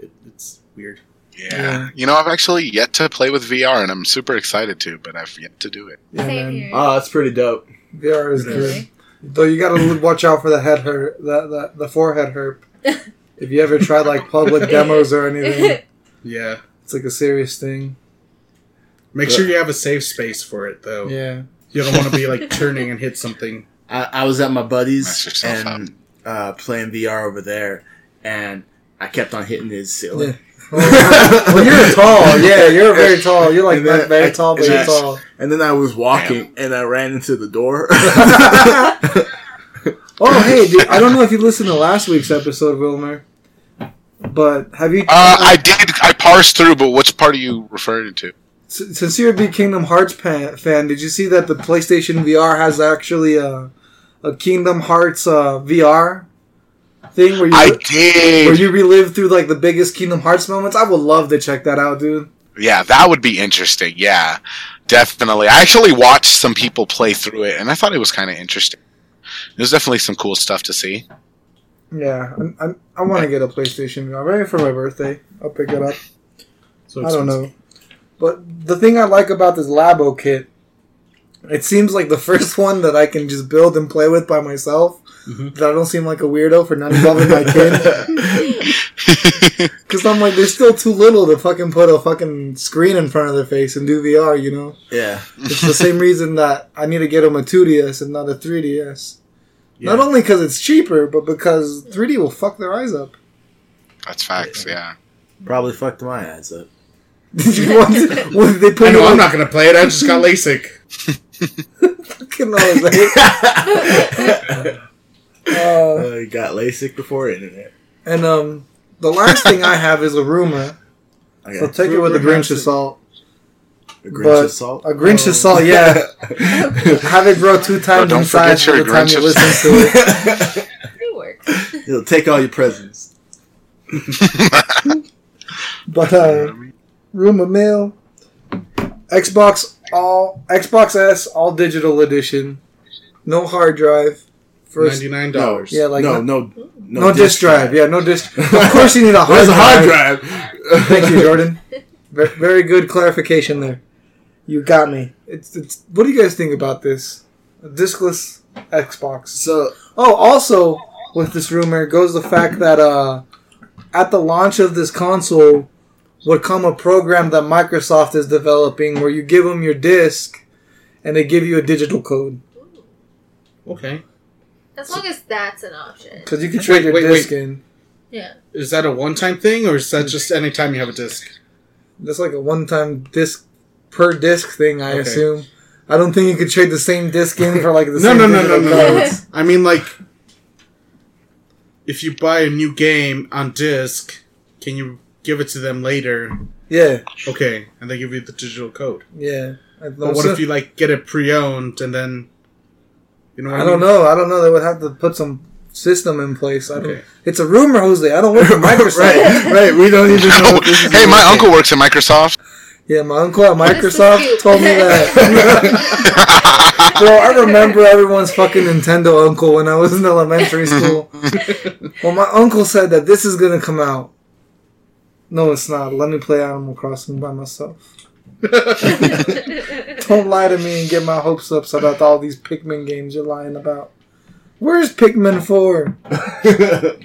it, it's weird. Yeah. Yeah. You know, I've actually yet to play with VR, and I'm super excited to, but I've yet to do it. yeah, Same man. here. Oh, that's pretty dope. VR is Really? good. Though you gotta watch out for the head hurt, the the, the forehead herp. if you ever tried like public demos or anything, Yeah. it's like a serious thing. Make sure you have a safe space for it though. Yeah. You don't want to be like turning and hit something. I, I was at my Mess buddy's and uh, playing VR over there, and I kept on hitting his ceiling. Yeah. well, you're tall. Yeah, you're very tall. You're like And then not very tall, but and you're then- tall. And then I was walking, and I ran into the door. Oh, hey, dude, I don't know if you listened to last week's episode, Wilmer, but have you? Uh, I did. I parsed through, but which part are you referring to? S- Since you're a big Kingdom Hearts pan, fan, did you see that the PlayStation VR has actually a, a Kingdom Hearts uh, VR thing where you I did where you relive through like the biggest Kingdom Hearts moments? I would love to check that out, dude. Yeah, that would be interesting. Yeah, definitely. I actually watched some people play through it, and I thought it was kind of interesting. There's definitely some cool stuff to see. Yeah, I, I, I want to get a PlayStation VR. Maybe for my birthday, I'll pick it up. So I don't know. But the thing I like about this Labo kit It seems like the first one that I can just build and play with by myself. Mhm. That I don't seem like a weirdo for not involving my kid. Because I'm like, they're still too little to fucking put a fucking screen in front of their face and do VR, you know? Yeah. It's the same reason that I need to get them a 2DS and not a 3DS. Not only because it's cheaper, but because 3D will fuck their eyes up. That's facts. Yeah. Probably fucked my eyes up. Did you want what, did they put I know I'm on not gonna play it. I just got LASIK. fucking all that? Uh, Uh, you got LASIK before internet. and um, the last thing I have is a rumor. I So got take it with a Grinch of salt. a Grinch of salt. A Grinch Oh. of salt, yeah. Have it grow two times don't in size by the time you Grinch of listen to it. It works. It'll take all your presents. But uh, rumor mail. Xbox all Xbox S all digital edition, no hard drive. First, Ninety nine dollars. yeah, like no, no, no, no, disk drive. Yeah, no disk. Of course, you need a hard There's a hard drive. drive. Thank you, Jordan. Very good clarification there. You got me. It's, it's. What do you guys think about this? A diskless Xbox. So Oh, also with this rumor goes the fact that uh, at the launch of this console would come a program that Microsoft is developing where you give them your disc and they give you a digital code Okay. As long as that's an option. because you can trade your wait, disc wait. in. Yeah. Is that a one time thing, or is that just any time you have a disc? That's like a one-time disc per disc thing, I Okay. assume. I don't think you could trade the same disc in for like the No, same no, no, no, digital no. I mean, like, if you buy a new game on disc, can you give it to them later? Yeah, Okay, and they give you the digital code. yeah. But what if you like get it pre-owned and then, you know? What I don't know. I don't know. They would have to put some system in place. I don't. Okay. It's a rumor, Jose. I don't work for Microsoft. right, right. We don't even know. What this is hey, my about. uncle works at Microsoft. Yeah, my uncle at Microsoft told me that. Bro, I remember everyone's fucking Nintendo uncle when I was in elementary school. well, my uncle said that this is gonna come out. No, it's not. Let me play Animal Crossing by myself. Don't lie to me and get my hopes up about all these Pikmin games you're lying about. Where's Pikmin 4?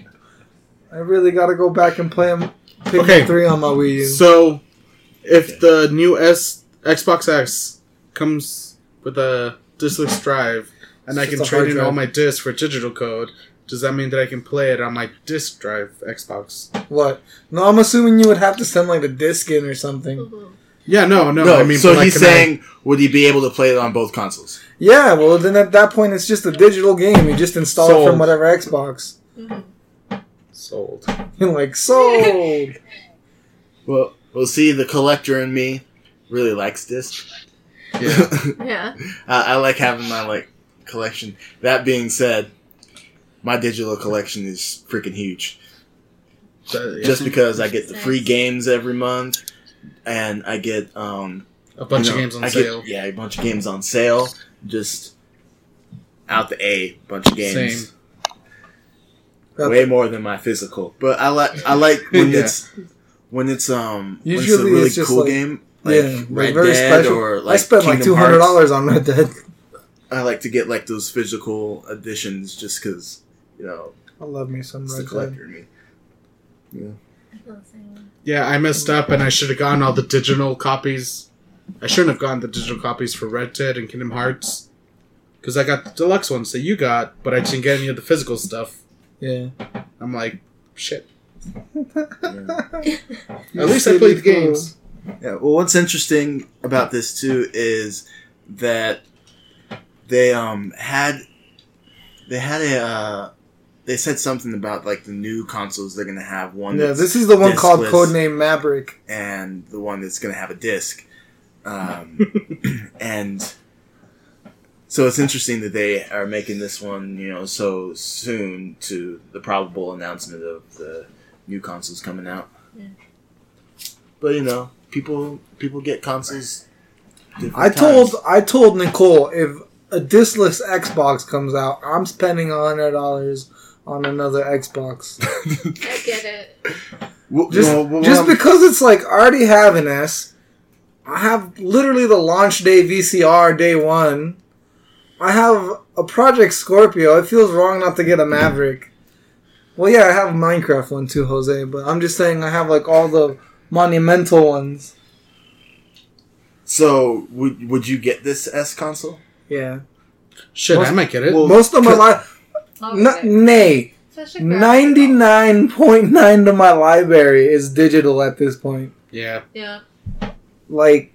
I really gotta go back and play them. Pikmin Okay. 3 on my Wii U. So, if the new S Xbox X comes with a diskless drive, and It's I can trade in drive. all my discs for digital code, does that mean that I can play it on my disk drive Xbox? What? No, I'm assuming you would have to send like a disc in or something. Mhm. Yeah, no, no. No, I mean, so like, he's can I- saying, would he be able to play it on both consoles? Yeah, well then at that point it's just a digital game. You just install it from whatever Xbox. Mhm. sold. You're like sold. Well, we'll see. The collector in me really likes this. Yeah. Yeah. I, I like having my like collection. That being said, my digital collection is freaking huge. So, yeah, Just because I get the free games every month, and I get um a bunch you of games on I sale. Get, yeah, a bunch of games on sale. Just out the A, bunch of games. Same. Way more than my physical, but I like I like when Yeah. it's when it's um when it's a really it's cool like- game like yeah, Red very Dead special. or like I spent like two hundred dollars on Red Dead. I like to get like those physical editions just because you know I love me some it's Red Dead. collector me. Yeah, I messed up, and I should have gotten all the digital copies. I shouldn't have gotten the digital copies for Red Dead and Kingdom Hearts, because I got the deluxe ones that you got, but I didn't get any of the physical stuff. Yeah. I'm like, shit. You At least I played the games. Yeah. Well, what's interesting about this too is that they um had they had a uh, they said something about like the new consoles they're gonna have one Yeah, this is the one called Codename Maverick. and the one that's gonna have a disc. Um, and so it's interesting that they are making this one, you know, so soon to the probable announcement of the new consoles coming out. Yeah. But you know, people people get consoles. I told times. I told Nicole if a discless Xbox comes out, I'm spending hundred dollars on another Xbox. I get it. Well, Just well, well, just because it's like I already have an S. I have literally the launch day VCR day one. I have a Project Scorpio. It feels wrong not to get a Maverick. Well, yeah, I have a Minecraft one too, Jose. But I'm just saying I have like all the monumental ones. So would would you get this S console? Yeah, Shit, I Most- might get it. well, most of my life, n- okay. nay, Such a graphic ninety nine point nine to my library is digital at this point. yeah. Yeah. like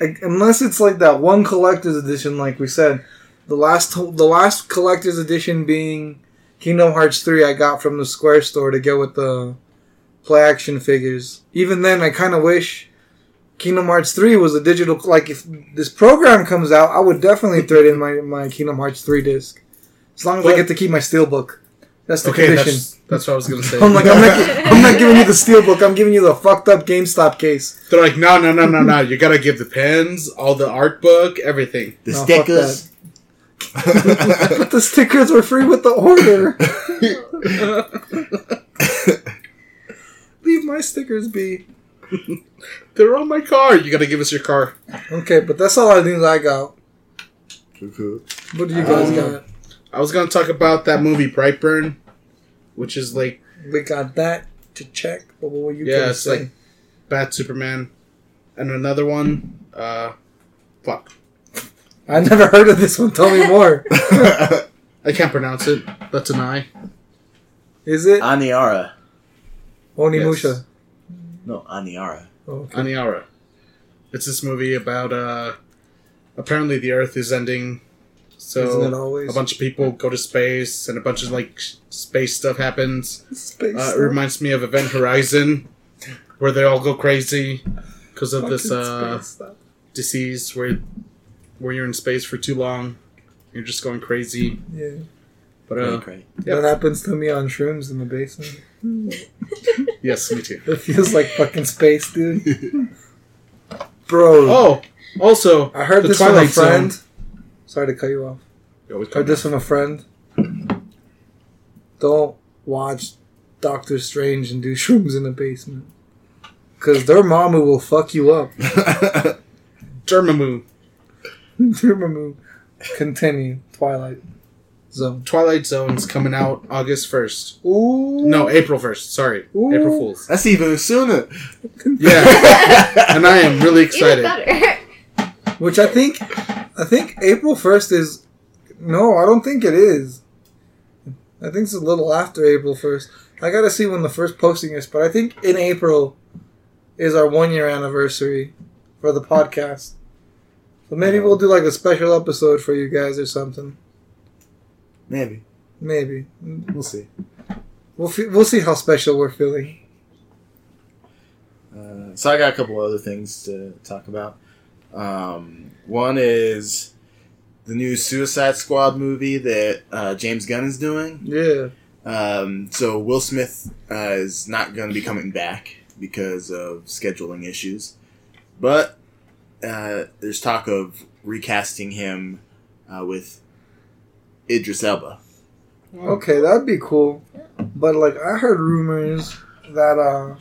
like, unless it's like that one collector's edition like we said the last the last collector's edition being kingdom hearts 3 i got from the square store to go with the play action figures even then i kind of wish kingdom hearts 3 was a digital like if this program comes out i would definitely throw it in my, my kingdom hearts 3 disc as long as i get to keep my steelbook that's the Okay, condition that's, that's what I was gonna say. I'm like, I'm not, I'm not giving you the steelbook. I'm giving you the fucked up GameStop case. They're like, no, no, no, no, no. You gotta give the pens, all the art book, everything. The No, stickers. But the stickers were free with the order. Leave my stickers be. They're on my car. You gotta give us your car. Okay, but that's all the things I got. Cuckoo. What do you guys Um, got? I was gonna talk about that movie Brightburn, which is like We got that to check. But what were you Yeah, gonna it's say? like- Bad Superman, and another one. Uh, fuck, I never heard of this one. Tell me more. I can't pronounce it. That's an I. Is it Aniara. Onimusha? No, Aniara. Oh, okay. Aniara. It's this movie about uh, apparently the Earth is ending, Isn't it so always a bunch of people go to space, and a bunch of like space stuff happens. space? Uh, it stuff? reminds me of Event Horizon, where they all go crazy because of this uh, disease where where you're in space for too long, you're just going crazy. Yeah, But uh, Great. Yep. that happens to me on shrooms in the basement. yes, me too. It feels like fucking space, dude. Bro, Oh, also, I heard the this from a friend. Zone. Friend. Sorry to cut you off. You always Heard come this from a friend. Don't watch Doctor Strange and do shrooms in the basement. Cause their mama will fuck you up. Dormammu. Dormammu. Continue. Twilight Zone. Twilight Zone's coming out August 1st. Ooh. No, April 1st. Sorry. Ooh. April Fool's. That's even sooner. Yeah. and I am really Even excited. better. Which I think, I think April first is. No, I don't think it is. I think it's a little after April first. I gotta see when the first posting is, but I think in April is our one year anniversary for the podcast. So maybe we'll do like a special episode for you guys or something. Maybe. Maybe We'll see. we'll fe- we'll see how special we're feeling. Uh, so I got a couple other things to talk about. Um, one is the new Suicide Squad movie that uh, James Gunn is doing. Yeah. Um, so Will Smith uh, is not going to be coming back because of scheduling issues, but uh, there's talk of recasting him uh, with Idris Elba. Okay, that'd be cool. But like I heard rumors that uh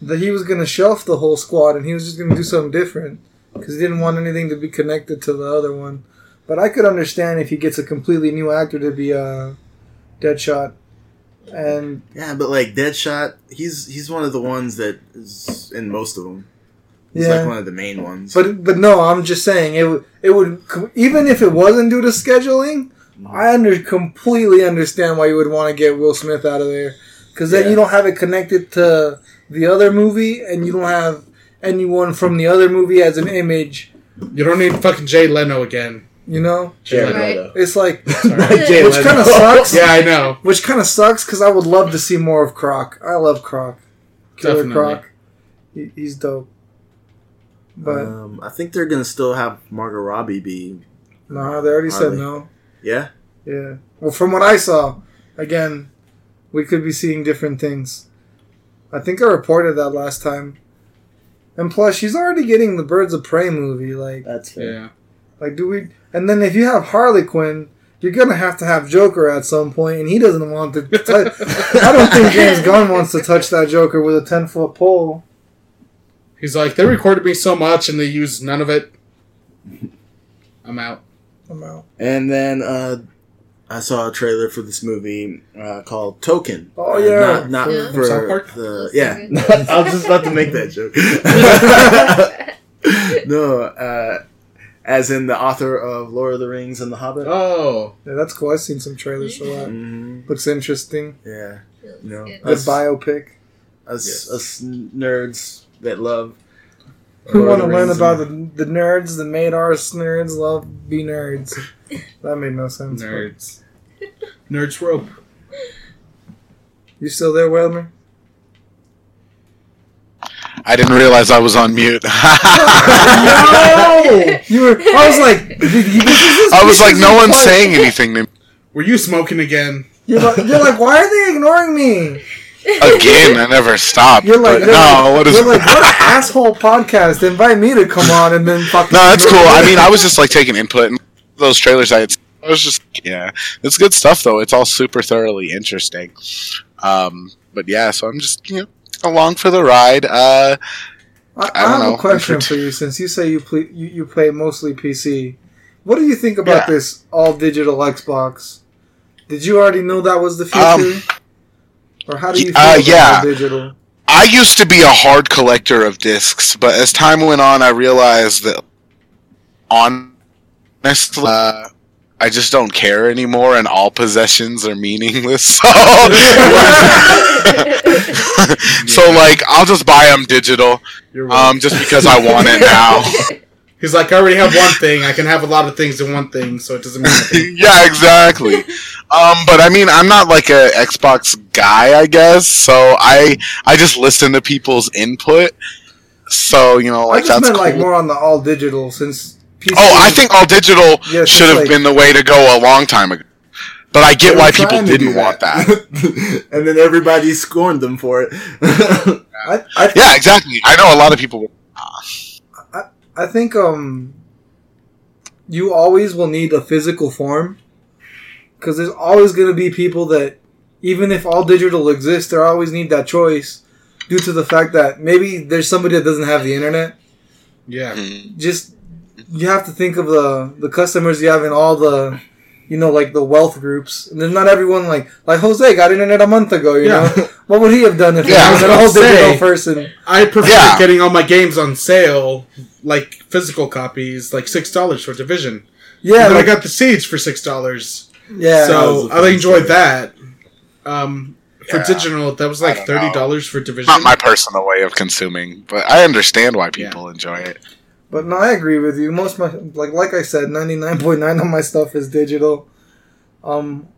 that he was gonna shelf the whole squad and he was just gonna do something different because he didn't want anything to be connected to the other one. But I could understand if he gets a completely new actor to be uh Deadshot. And Yeah, but like Deadshot, he's he's one of the ones that is in most of them. He's Yeah. like one of the main ones. but but no, I'm just saying it would it would even if it wasn't due to scheduling, I under completely understand why you would want to get Will Smith out of there because then Yeah. you don't have it connected to the other movie, and you don't have anyone from the other movie as an image. You don't need fucking Jay Leno again. You know, Jared Right. Leto. it's like Jay which Leno. kind of sucks. Yeah, I know. Which kind of sucks because I would love to see more of Croc. I love Croc. Killer Definitely. Croc. He, he's dope. But um, I think they're gonna still have Margot Robbie be. no, they already said Harley. no. Yeah, Yeah. Well, from what I saw, again, we could be seeing different things. I think I reported that last time. And plus, she's already getting the Birds of Prey movie. Like, that's fair. Yeah. like, do we? And then if you have Harley Quinn, you're gonna have to have Joker at some point, and he doesn't want to. Touch, I don't think James Gunn wants to touch that Joker with a ten foot pole. He's like, they recorded me so much and they used none of it. I'm out. I'm out. And then uh, I saw a trailer for this movie uh, called Tolkien. Oh, Uh, yeah. not, not Yeah. for the yeah. I was just about to make that joke. no, uh, as in the author of Lord of the Rings and The Hobbit. Oh, Yeah, that's cool. I've seen some trailers for that. Mhm. Looks interesting. Yeah, you know, Good. Good us, biopic. us, Yes. us nerds that love. Who Lord want to learn about the, the nerds that made our nerds love be nerds? That made no sense. but- nerds. Nerds rope. You still there, Whalmer? I didn't realize I was on mute. no! You were. I was like, did he- this is- I was like, no one's saying anything to me. Were you smoking again? You're like, you're like, why are they ignoring me? Again, I never stopped. You're like, no, like, what is? you're like, what an asshole podcast. Invite me to come on and then fucking. No, that's cool. I mean, I was just like taking input and those trailers I had. I was just yeah, it's good stuff though. It's all super thoroughly interesting. Um, but yeah, so I'm just you know along for the ride. Uh, I, I, I have know. a question for you since you say you play you, you play mostly PC. What do you think about Yeah. this all digital Xbox? Did you already know that was the future? Um, or how do you feel uh, about yeah. digital? I used to be a hard collector of discs, but as time went on, I realized that honestly, uh, I just don't care anymore, and all possessions are meaningless. So, so like, I'll just buy them digital, right. um, just because I want it now. He's like, I already have one thing. I can have a lot of things in one thing, so it doesn't matter. yeah, exactly. Um, but I mean, I'm not like a Xbox guy, I guess. So I I just listen to people's input. So you know, I like just that's meant cool. like more on the all digital since. PC oh, I think all digital Yeah, should have like- been the way to go a long time ago. But I get why people trying to do didn't want that. and then everybody scorned them for it. I, I, yeah, exactly. I know a lot of people. I think um, you always will need a physical form because there's always going to be people that, even if all digital exists, they always need that choice due to the fact that maybe there's somebody that doesn't have the internet. Yeah. Mhm. Just you have to think of the the customers you have in all the. You know, like the wealth groups. And there's not everyone like like Jose got internet a month ago. You Yeah. know, what would he have done if Yeah, he was an I all digital person? I prefer Yeah. getting all my games on sale, like physical copies, like six dollars for Division. Yeah, like, I got the Siege for six dollars. yeah. so was a I fun enjoyed story. that. Um, for Yeah. digital, that was like thirty dollars for Division. Not my personal way of consuming, but I understand why people enjoy it. But no, I agree with you. Most my like like I said, ninety nine point nine of my stuff is digital. Um,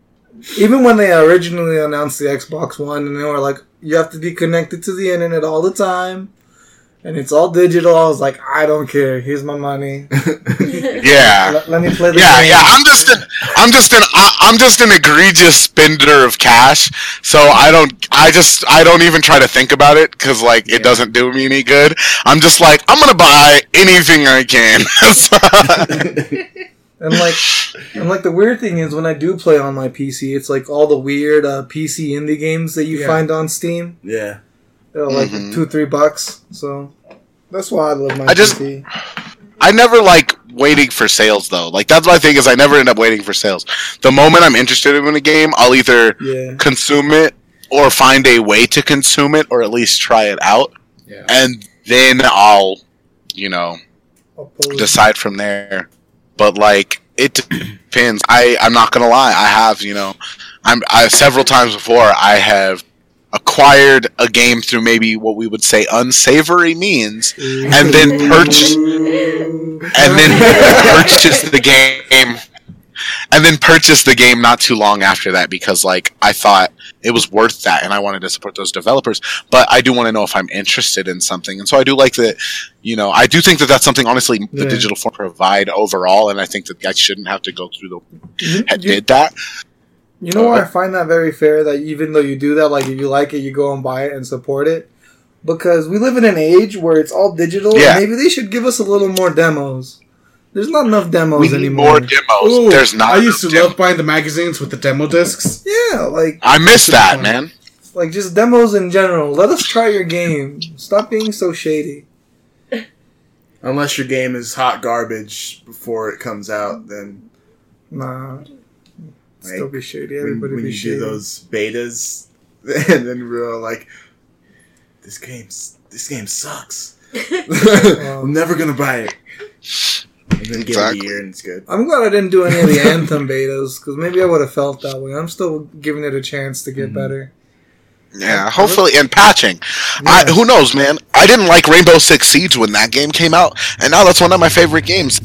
even when they originally announced the Xbox One, and they were like, you have to be connected to the internet all the time, and it's all digital. I was like, I don't care. Here's my money. Yeah. Let, let me play the Yeah, game. yeah. I'm just an, I'm just an, I- I'm just an egregious spender of cash. So I don't, I just, I don't even try to think about it because like it doesn't do me any good. I'm just like, I'm gonna buy anything I can. And like, and like the weird thing is when I do play on my PC, it's like all the weird uh, PC indie games that you Yeah. find on Steam. yeah. They're like Mhm. two, three bucks. So that's why I love my I just- PC. I never like waiting for sales though. Like that's my thing is I never end up waiting for sales. The moment I'm interested in a game, I'll either Yeah. consume it or find a way to consume it or at least try it out, Yeah. and then I'll, you know, Oppose- decide from there. But like it depends. I I'm not gonna lie. I have you know, I'm I several times before I have acquired a game through maybe what we would say unsavory means, and then purchased and then purchase the game. And then purchased the game not too long after that because like I thought it was worth that and I wanted to support those developers. But I do want to know if I'm interested in something. And so I do like that you know I do think that that's something honestly the digital form provide overall and I think that I shouldn't have to go through the mm-hmm. you- did that you know why I find that very fair that even though you do that, like if you like it, you go and buy it and support it. Because we live in an age where it's all digital. Yeah. Maybe they should give us a little more demos. There's not enough demos we need anymore. more demos Ooh, there's not I used to enough love buying the magazines with the demo discs. yeah, like I miss that fun. man like just demos in general. Let us try your game. Stop being so shady. Unless your game is hot garbage before it comes out, then Nah. Still like, be shady. when, Everybody when be you shady. do those betas, and then we're all like, "This game's this game sucks. I'm never gonna buy it." And then give it a year and it's good. I'm glad I didn't do any of the Anthem betas because maybe I would have felt that way. I'm still giving it a chance to Mm-hmm. get better. Yeah, hopefully, and patching. I, who knows, man? I didn't like Rainbow Six Siege when that game came out, and now that's one of my favorite games.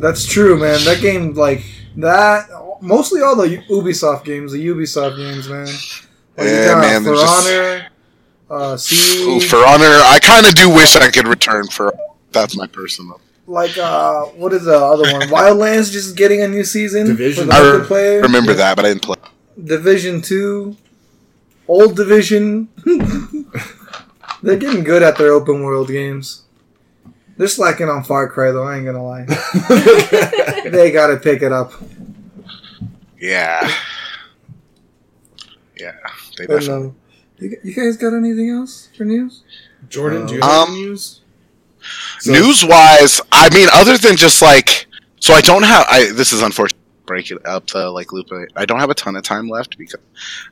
That's true, man. That game, like that, mostly all the Ubisoft games, the Ubisoft games, man. Like, Yeah, man, For they're just- Honor, uh, Ooh, for Honor, I kind of do wish I could return for. That's my personal. like uh, what is the other one? Wildlands just getting a new season. Division. for the I multiplayer. player. Remember that, but I didn't play. Division two, old Division. They're getting good at their open world games. They're slacking on Far Cry though. I ain't gonna lie. they gotta pick it up. Yeah. Yeah. They But, definitely. um, you, you guys got anything else for news? Jordan, do you have Um, news? So- News wise, I mean, other than just like, so I don't have. I this is unfortunate. Break it up the like loop. it. I don't have a ton of time left because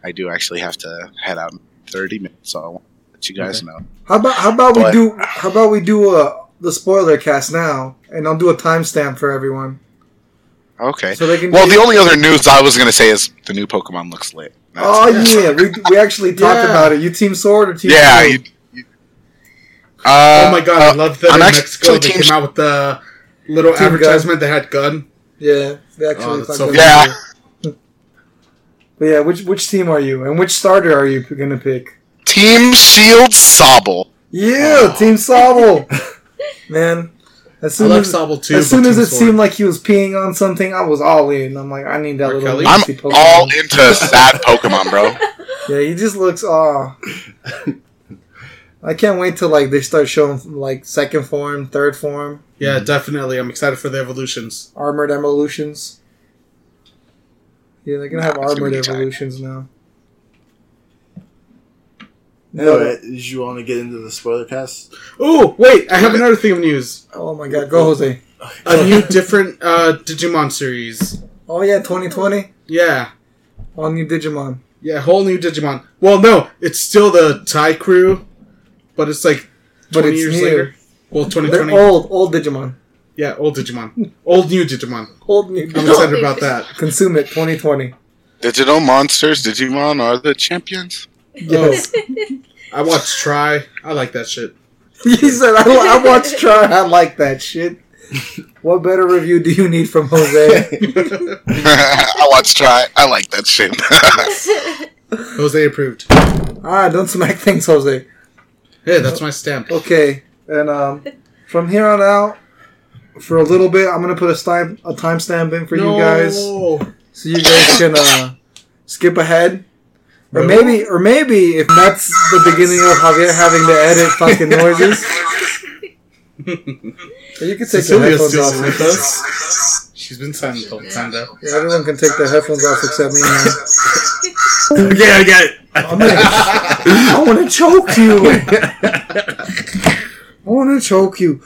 I do actually have to head out in thirty minutes. So I want to let you guys know. How about how about we do how about we do uh, the spoiler cast now, and I'll do a timestamp for everyone Okay. so they can. Well, the only other news I was gonna say is the new Pokemon looks lit. That's oh it. yeah, we, we actually talked Yeah. about it. You team Sword or team? yeah. You, you, uh, oh my god, I uh, love that I'm in actually Mexico they team came out with the little Team advertisement that had gun. yeah. They actually Oh, so about Yeah. But yeah, which which team are you, and which starter are you gonna pick? Team Shield Sobble. Yeah, Team Sobble. Man, as I soon like as Sobble too. as soon as it Sword. seemed like he was peeing on something, I was all in. I'm like, I need that R. little. Kelly? I'm Pokemon. all into sad Pokemon, bro. Yeah, he just looks aw. I can't wait till like they start showing like second form, third form, yeah, definitely. I'm excited for the evolutions. armored evolutions. Yeah, they're gonna have Nah, it's gonna armored be tight. evolutions now. Anyway, did you want to get into the spoiler cast? Oh wait, I have another thing of news. Oh my god, go Jose! A new different uh, Digimon series. Oh yeah, 2020, Yeah, all new Digimon. yeah, whole new Digimon. Well, no, it's still the Tai crew, but it's like But twenty it's years new. later. Well, 2020. They're old, old Digimon. Yeah, old Digimon. Old new Digimon. Old new. I'm excited about that. Consume it, 2020. Digital monsters, Digimon are the champions. Yes. I watched Tri. I like that shit. he said, I, I watched Tri. I like that shit. What better review do you need from Jose? I watched Tri. I like that shit. Jose approved. ah, don't smack things, Jose. Hey, that's my stamp. Okay, and um, from here on out, for a little bit, I'm gonna put a time a timestamp in for you guys, so you guys can uh, skip ahead, or Really? maybe, or maybe if that's the beginning of Javier having to edit fucking noises, you can take the Cecilia's headphones off. with us. She's been silent the whole time though. Yeah, everyone can take their headphones off except me. Man. okay, I got it. I'm gonna, I want to choke you. I want to choke you.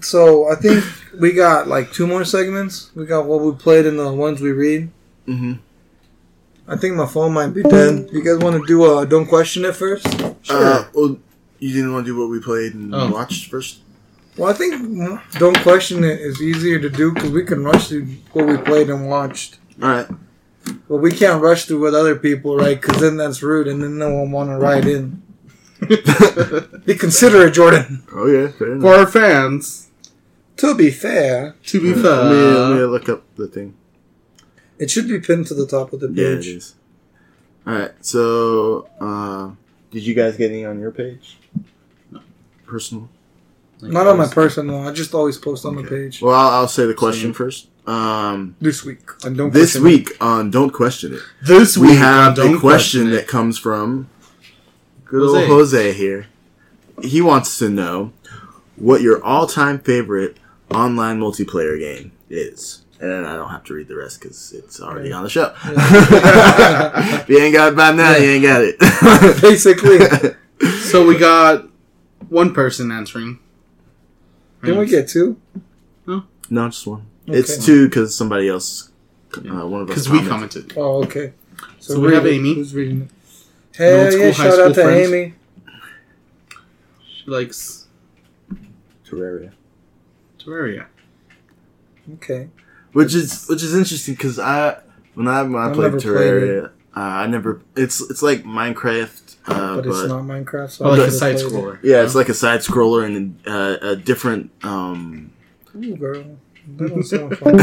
So I think we got like two more segments. We got what we played and the ones we read. hmm I think my phone might be dead. You guys want to do a don't question it first? Uh, well, you didn't want to do what we played and Oh. watched first? Well, I think don't question it is easier to do because we can rush through what we played and watched. Alright. But we can't rush through with other people, right? Because then that's rude, and then no one want to ride in. Be considerate, Jordan. Oh, yeah, fair For our fans, To be fair, to be Let me, fair, let me look up the thing. It should be pinned to the top of the page. Yeah, it page. is. Alright, so, uh, did you guys get any on your page? Personal? Not on my personal. I just always post on the page. Well, I'll, I'll say the question first. Um, This week on don't this question week on Don't Question It, this we week have on Don't a question It. that comes from good Jose. old Jose here. He wants to know what your all-time favorite online multiplayer game is. And I don't have to read the rest because it's already on the show. if you ain't got it by now, you ain't got it. Basically. So we got one person answering. Didn't we get two? No, no, just one. Okay. It's two because somebody else, uh, one of us Because we commented. commented. Oh, okay. So we have. Amy. Who's reading it? An Hell school yeah! Shout out to friend. Amy. She likes Terraria. Terraria. Okay. Which is which is interesting because I when I when I I've played never played Terraria, uh, I never it's it's like Minecraft, uh, But but, it's not Minecraft. So Oh, I like a side played it. scroller. yeah, it's like a side scroller and uh, a different, um, Ooh, girl. That don't sound fun.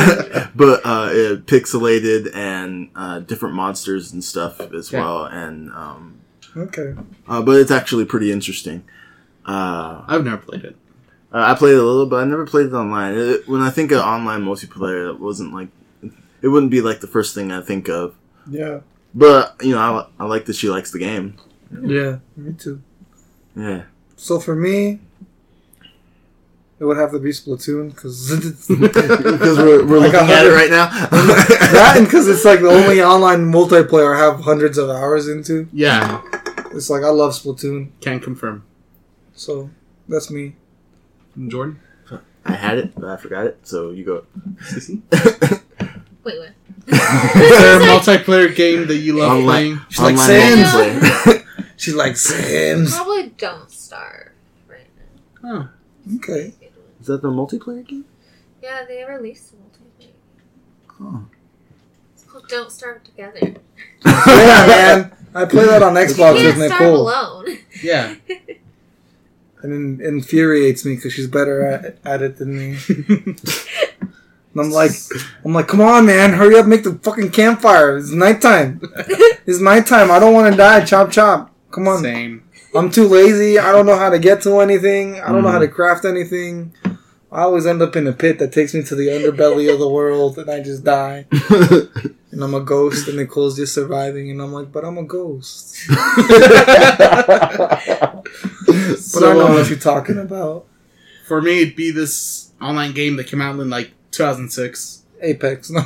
but uh, it pixelated and uh, different monsters and stuff as Yeah. well, and um, okay. uh, but it's actually pretty interesting. Uh, I've never played it. Uh, I played a little, but I never played it online. It, when I think of online multiplayer, it wasn't like it wouldn't be like the first thing I think of. Yeah. But you know, I, I like that she likes the game. Yeah. Me too. Yeah, So for me, it would have to be Splatoon because because we're, we're I looking at it right now. that and because it's like the only online multiplayer I have hundreds of hours into. Yeah, It's like I love Splatoon, can confirm. so that's me. Jordan? I had it, but I forgot it. So you go. Sissy? Wait, what? Is there a multiplayer game that you love Online- playing? She's like Online Sims. multiplayer. She's like Sims. Probably Don't Starve right now. Oh, Okay. Is that the multiplayer game? Yeah, they released a multiplayer. Oh. It's called Don't Starve Together. Yeah, man. I play that on You Xbox can't with starve Nicole, alone. yeah. And it infuriates me because she's better at, at it than me. And I'm like, I'm like, come on, man, hurry up, make the fucking campfire. It's nighttime. It's nighttime. I don't want to die. Chop, chop. Come on. Same. I'm too lazy. I don't know how to get to anything. I don't know how Mm. to craft anything. I always end up in a pit that takes me to the underbelly of the world, and I just die. And I'm a ghost, and Nicole's just surviving, and I'm like, but I'm a ghost. but I So, know uh, what you're talking about. For me, it'd be this online game that came out in like 2006. Apex. No.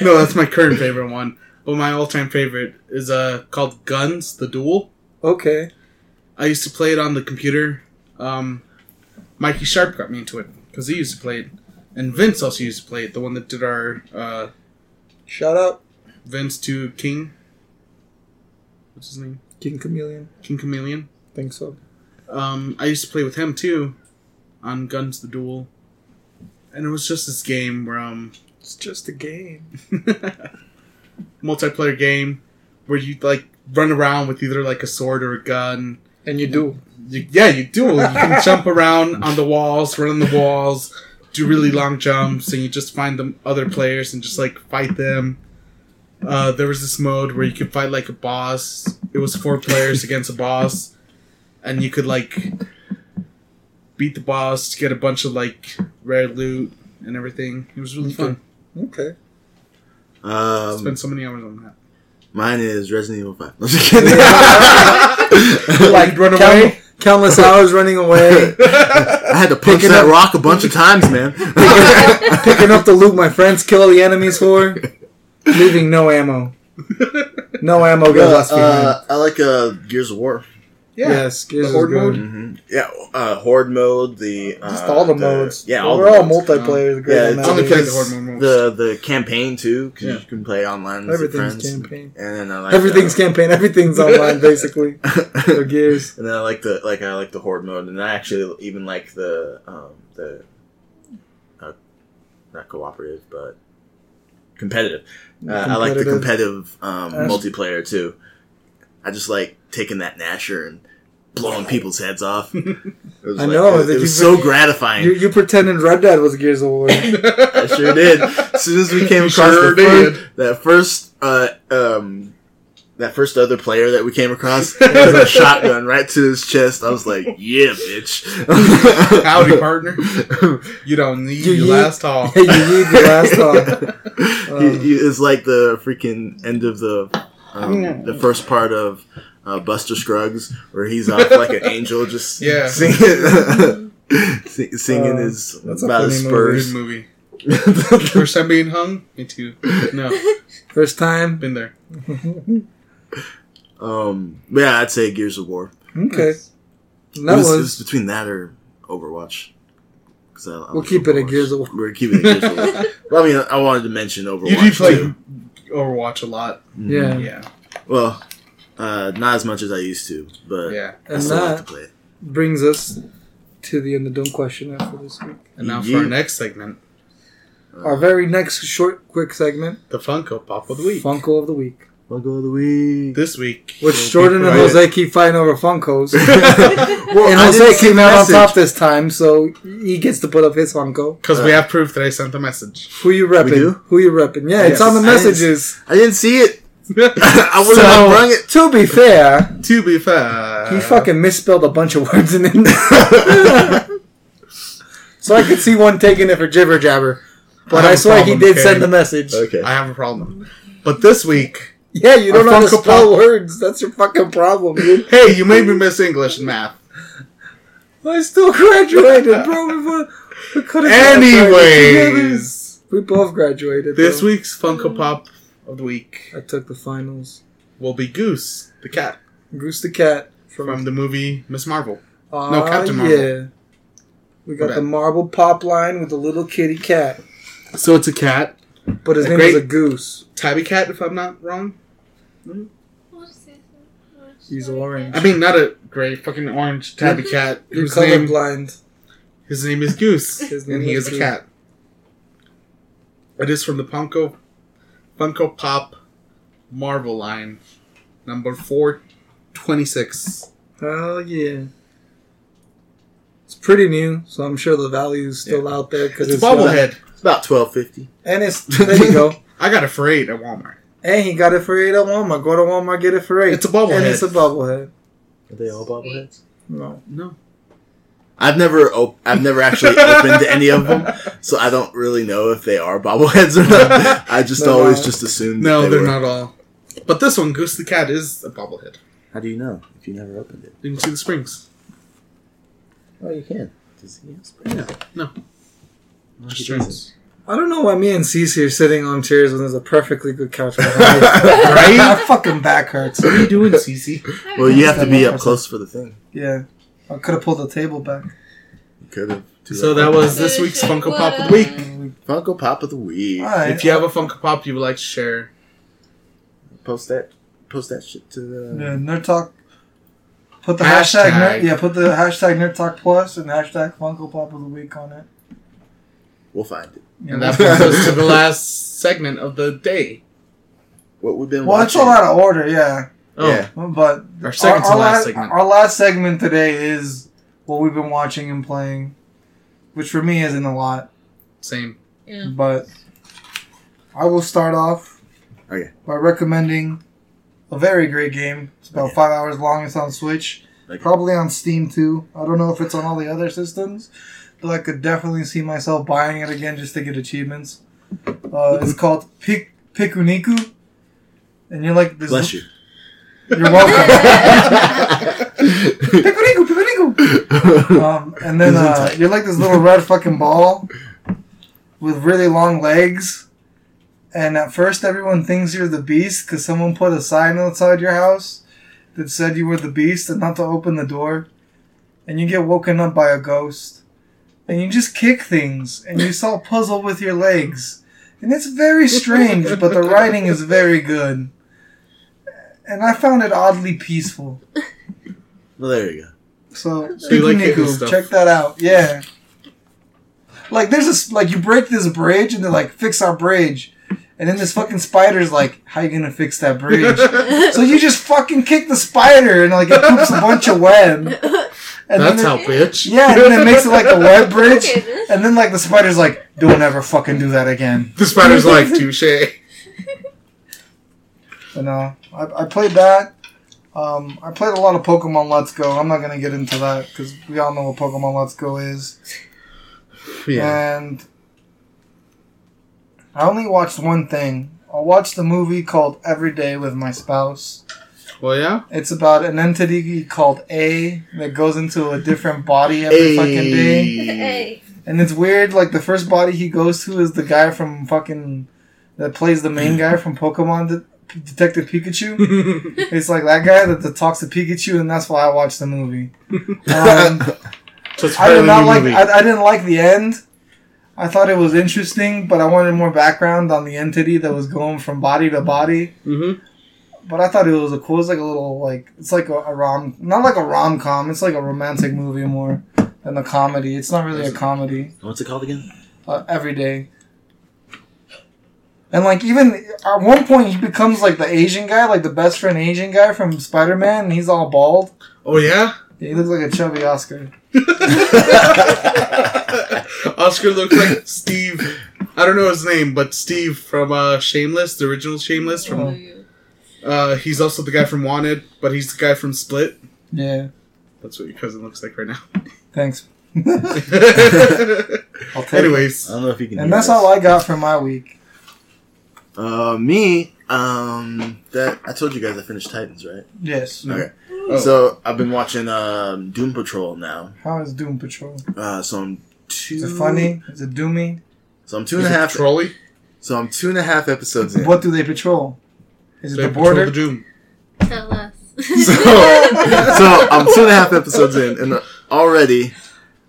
No, that's my current favorite one. But my all-time favorite is uh called GunZ: The Duel. okay. I used to play it on the computer. Um, Mikey Sharp got me into it because he used to play it, and Vince also used to play it. The one that did our uh, Shut up, Vince to King. What's his name? King Chameleon. King Chameleon. I Think so. Um, I used to play with him too, on GunZ: The Duel, and it was just this game where um, It's just a game. multiplayer game where you like run around with either like a sword or a gun. And you do. You, yeah, you do. You can jump around on the walls, run on the walls, do really long jumps, and you just find the other players and just like fight them. Uh, there was this mode where you could fight like a boss. It was four players against a boss, and you could like beat the boss, to get a bunch of like rare loot and everything. It was really fun. Okay. um, Spent so many hours on that. mine is Resident Evil Five. No, just kidding. like run away? Countless hours running away, I had to punch Picking that up- rock a bunch of times, man. picking up the loot my friends kill the enemies for, leaving no ammo. No ammo behind. uh, I like uh, Gears of War. Yeah, yes, Gears the is horde good. mode? hmm Yeah, uh, Horde mode. The uh, Just all the, modes. Yeah, all we're the all modes. multiplayer. great Yeah, on it's only only the because Horde mode the the campaign too, because Yeah. you can play online with your Everything's friends. campaign. And then I like Everything's uh, campaign. Everything's online, basically. For Gears. and then I like the like I like the horde mode, and I actually even like the um, the uh, not cooperative, but competitive. Uh, I like the competitive um, multiplayer too. I just like taking that Gnasher and blowing people's heads off. It was I like- know, It, it was you- so gratifying. You, you pretended Red Dead was Gears of War. I sure did. As soon as we came You across sure the first, that first uh, um, that first other player that we came across was a shotgun right to his chest. I was like, "Yeah, bitch." Howdy, partner. You don't need You your yeet- last haul. you need the last talk. He- he- it's like the freaking end of the um, the first part of uh, Buster Scruggs, where he's off like an angel, just Yeah. singing, singing Uh, his that's a about his spurs. movie. First time being hung? Me too. No, First time. been there. um, yeah, I'd say Gears of War. Okay. And that it was, was, it was between that or Overwatch. 'Cause I, I We'll like keep it at Gears of War. We're keeping it Gears of War. Well, I mean, I wanted to mention Overwatch. You do play too. Overwatch a lot. yeah. Yeah. Well, uh, not as much as I used to, but Yeah. I And still like to play it. brings us to the end of Don't Question It for this week. And now for our next segment, Our very next short, quick segment, the Funko Pop of the Week. Funko of the Week. Funko of the week. This week, Which Jordan and Jose keep fighting over Funkos. well, and I Jose came the out on top this time, so he gets to put up his Funko. Because we uh, have proof that I sent the message. Who you repping? do? Who you repping? Yeah, it's on the I didn't- messages. I didn't see it. I wouldn't So- have brung it. To be fair, to be fair, he fucking misspelled a bunch of words in it. so I could see one taking it for jibber jabber. But I I, have a swear he did okay? send the message. Okay. I have a problem. But this week, Yeah, you don't know how to spell Pop. words. That's your fucking problem, dude. hey, you made me miss English and math. I still graduated, bro. We, could have Anyways, we both graduated. this though. week's Funko Pop of the week I took the finals. will be Goose, the cat Goose the cat from the movie Miss Marvel. Ah, no, Captain Marvel. Yeah, we got the marble pop line with the little kitty cat, So it's a cat, but his A name is a goose. tabby cat, if I'm not wrong. He's orange. I mean, not a gray fucking orange tabby cat. You're Whose name, colorblind. his name is Goose, His name and he is is a Goose. cat. It is from the Funko Funko Pop Marvel line, number four twenty six. Hell yeah. It's pretty new, so I'm sure the value is still out there because It's a bobblehead. It's about twelve fifty. And it's there you go. I got it for eight at Walmart. And he got it for eight oh at Walmart. Go to Walmart, get it for eight. It's a bobblehead. And it's a bobblehead. Are they all bobbleheads? No. No. I've never op- I've never actually opened any of them, so I don't really know if they are bobbleheads or not. I just They're always not. just assumed. No, they they're were. not all. But this one, Goose the Cat, is a bobblehead. How do you know if you never opened it? You can see the springs. Oh, you can. Does he have springs? No. No, he Strings. doesn't. I don't know why me and Cece are sitting on chairs when there's a perfectly good couch behind us. Right? My fucking back hurts. What are you doing, Cece? Well, you have to be up close for the thing. Yeah. I could have pulled the table back. You could have. So that was this week's Funko Pop of the week. Funko Pop of the week. Alright. If you have a Funko Pop you would like to share, Post that. Post that shit to the. Yeah, Nerd Talk. Put the hashtag, Hashtag. nerd, yeah, put the hashtag Nerd Talk Plus and hashtag Funko Pop of the Week on it. We'll find it. Yeah, and that brings us to the last segment of the day. What we've been well, it's all out of order, yeah. Oh, Yeah. But Our second to our last last segment. Our last segment today is what we've been watching and playing, which for me isn't a lot. same. Yeah. But I will start off Okay. by recommending a very great game. It's about Okay. five hours long. It's on Switch, Okay. probably on Steam too. I don't know if it's on all the other systems, but I could definitely see myself buying it again just to get achievements. Uh, it's called Pik Pikuniku, and you're like this. Bless you. You're welcome. Pikuniku, Pikuniku. Um, and then uh, you're like this little red fucking ball with really long legs. And at first, everyone thinks you're the beast because someone put a sign outside your house that said you were the beast and not to open the door. And you get woken up by a ghost. And you just kick things and you solve puzzle with your legs. And it's very strange, but the writing is very good. And I found it oddly peaceful. well, there you go. So, So you like hitting Pikuniku, stuff. check that out. Yeah. Like there's this like you break this bridge and they're like fix our bridge, and then this fucking spider's like how you gonna fix that bridge? so you just fucking kick the spider and like it poops a bunch of web. And That's then how, bitch. Yeah, and then it makes it like a web bridge, Okay. and then like the spider's like don't ever fucking do that again. The spider's like, touche. But no, I, I played that. Um, I played a lot of Pokemon Let's Go. I'm not gonna get into that because we all know what Pokemon Let's Go is. Yeah. And I only watched one thing. I watched a movie called Every Day with My Spouse. Well, yeah. It's about an entity called A that goes into a different body every fucking day. Hey. And it's weird, like the first body he goes to is the guy from fucking that plays the main guy from Pokemon Detective Pikachu. it's like that guy that, that talks to Pikachu, and that's why I watched the movie. Um, So I did not like. I, I didn't like the end. I thought it was interesting, but I wanted more background on the entity that was going from body to body. Mhm. But I thought it was a cool. It's like a little like it's like a, a rom, not like a rom com. It's like a romantic movie more than a comedy. It's not really a comedy. What's it called again? Uh, every day. And like even at one point he becomes like the Asian guy, like the best friend Asian guy from Spider Man, and he's all bald. Oh yeah. Yeah, he looks like a chubby Oscar. Oscar looks like Steve. I don't know his name, but Steve from uh, Shameless, the original Shameless. From Oh. Uh, he's also the guy from Wanted, but he's the guy from Split. Yeah, That's what your cousin looks like right now. thanks. I'll take it. Anyways, I don't know if you can. And hear that's this. all I got for my week. Uh, me, um, that I told you guys I finished Titans, right? Yes. Okay. Oh. So I've been watching um, Doom Patrol now. How is Doom Patrol? Uh, so I'm two. Is it funny? Is it doomy? So I'm two is and a half. trolley? So I'm two and a half episodes in. What do they patrol? Is it They the patrol border? the Doom. Tell us. So, so I'm two and a half episodes in, and already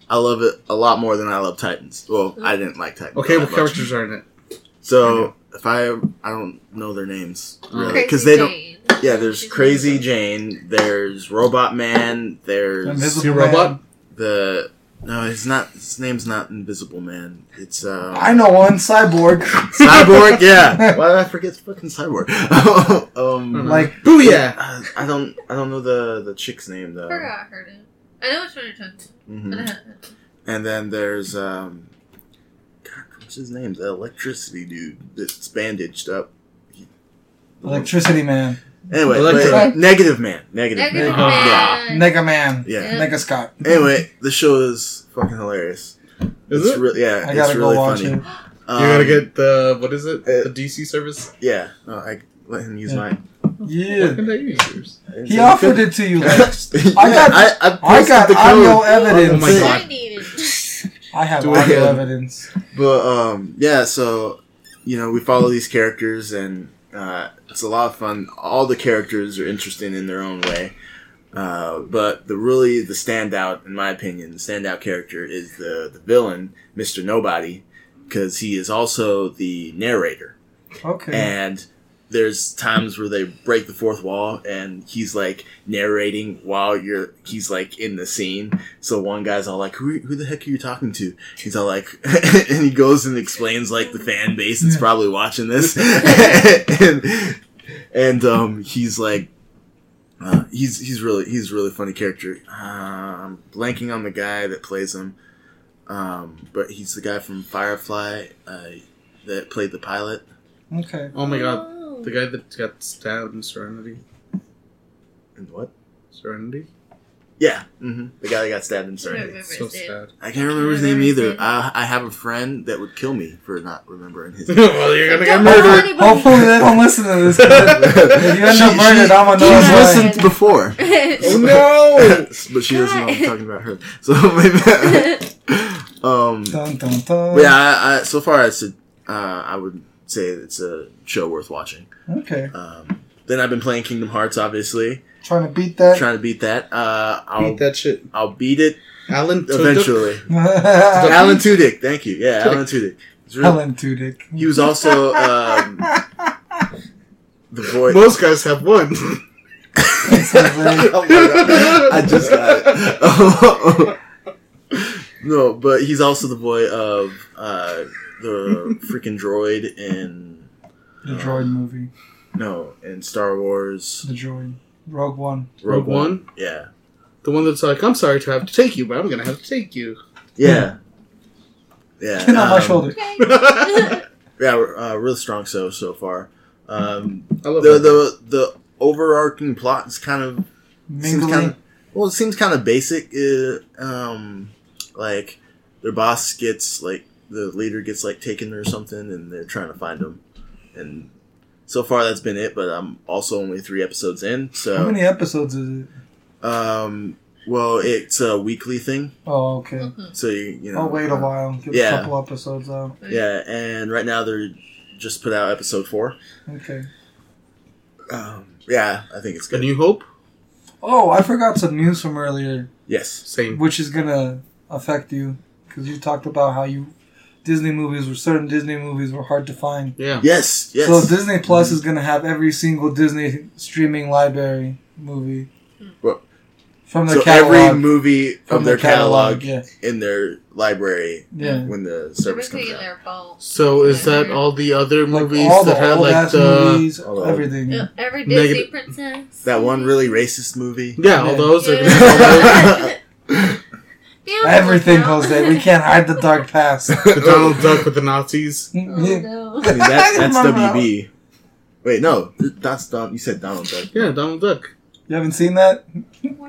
I love it a lot more than I love Titans. Well, I didn't like Titans. Okay, that what much. characters are in it? So if I I don't know their names really Crazy because they don't. Jane. Yeah, there's Crazy. Jane. There's Robot Man. There's Invisible See Man. Robot? the no, his not his name's not Invisible Man. It's uh I know one. Cyborg. Cyborg. Yeah, why did I forget fucking Cyborg? um, like Booyah! uh, I don't I don't know the the chick's name though. forgot her name. I know which one you're talking Mhm. And then there's um, God, what's his name? The electricity dude that's bandaged up. Electricity Man. Anyway, Electro. but- Negative Man. Negative, Negative Man. Yeah. Man. Nega Man. Yeah. Nega Scott. Anyway, the show is fucking hilarious. Is it's it? Re- yeah, I gotta really go watch funny. it. Um, you gotta get the what is it? uh, the DC service. Yeah, no, I let him use Yeah. mine. Yeah. can't I use yours? He offered it to you. Like, I got- I, I, I got the audio evidence. Oh my God. I needed. I have Do audio again. evidence. But um, yeah, so you know, we follow these characters, and uh, it's a lot of fun. All the characters are interesting in their own way. Uh, but the really the standout, in my opinion, the standout character is the the villain, Mister Nobody, because he is also the narrator. Okay. And there's times where they break the fourth wall, and he's like narrating while you're he's like in the scene. So one guy's all like, "Who who the heck are you talking to?" He's all like, and he goes and explains like the fan base that's probably watching this, and and um, he's like. Uh, he's he's really he's a really funny character. Uh, I'm blanking on the guy that plays him, um, but he's the guy from Firefly uh, that played the pilot. okay. Oh my god, Oh. the guy that got stabbed in Serenity. And what? Serenity. Yeah, hmm the guy that got stabbed in Serenity. So his name. sad. I can't remember his Remember name either. I, I have a friend that would kill me for not remembering his name. well, you're gonna get murdered. Hopefully they don't listen to this. If you end up murdered, she- I'm gonna know She's why. listened before, Oh no! but she doesn't know I'm talking about her. So maybe. um, Dun, dun, dun. yeah, I, I, so far I said uh, I would say it's a show worth watching. Okay. Um, then I've been playing Kingdom Hearts, obviously, Trying to beat that. trying to beat that. Uh, I'll Beat that shit. I'll beat it Alan Tudyk? eventually. Alan Tudyk, thank you. Yeah, Alan Tudyk. It's really- Tudyk. He was also um, the voice. Most guys have one. oh. I just got it. no, but he's also the boy of uh, the freaking droid in The droid movie. no in Star Wars The droid. Rogue One. Rogue One? Yeah, The one that's like, I'm sorry to have to take you, but I'm gonna have to take you. yeah, yeah. Get on my um, shoulder. Yeah, uh, really strong so so far. Um, I love the that. the the overarching plot is kind of seems kind of well, it seems kind of basic. Uh, um, like their boss gets like the leader gets like taken or something, and they're trying to find him. And so far, that's been it. But I'm also only three episodes in, So How many episodes is it? um, well, it's a weekly thing. Oh, okay. So you you know, I'll wait a uh, while. Get yeah. a couple episodes out. Yeah, and right now they're just put out episode four. Okay. Um, yeah, I think it's A good. New Hope. Oh, I forgot some news from earlier, yes. Same. which is gonna affect you because you talked about how you Disney movies were certain Disney movies were hard to find. Yeah. Yes. Yes. So Disney Plus is gonna have every single Disney streaming library movie Well, from their so catalog. every movie from, their catalog, yeah, in their library yeah. when the service Everything comes in out. their phone. So is that all the other movies all the that had like the movies, all the- everything. Yeah, every Disney Negative- princess. That one really racist movie. yeah, all Yeah. those are Yeah. gonna Yeah, Everything, well, Jose. We can't hide the dark past. the Donald Duck with the Nazis. Oh, no. I mean, that, that's WB. Wait, no, that's Don. You said Donald Duck. Yeah, Donald Duck. You haven't seen that?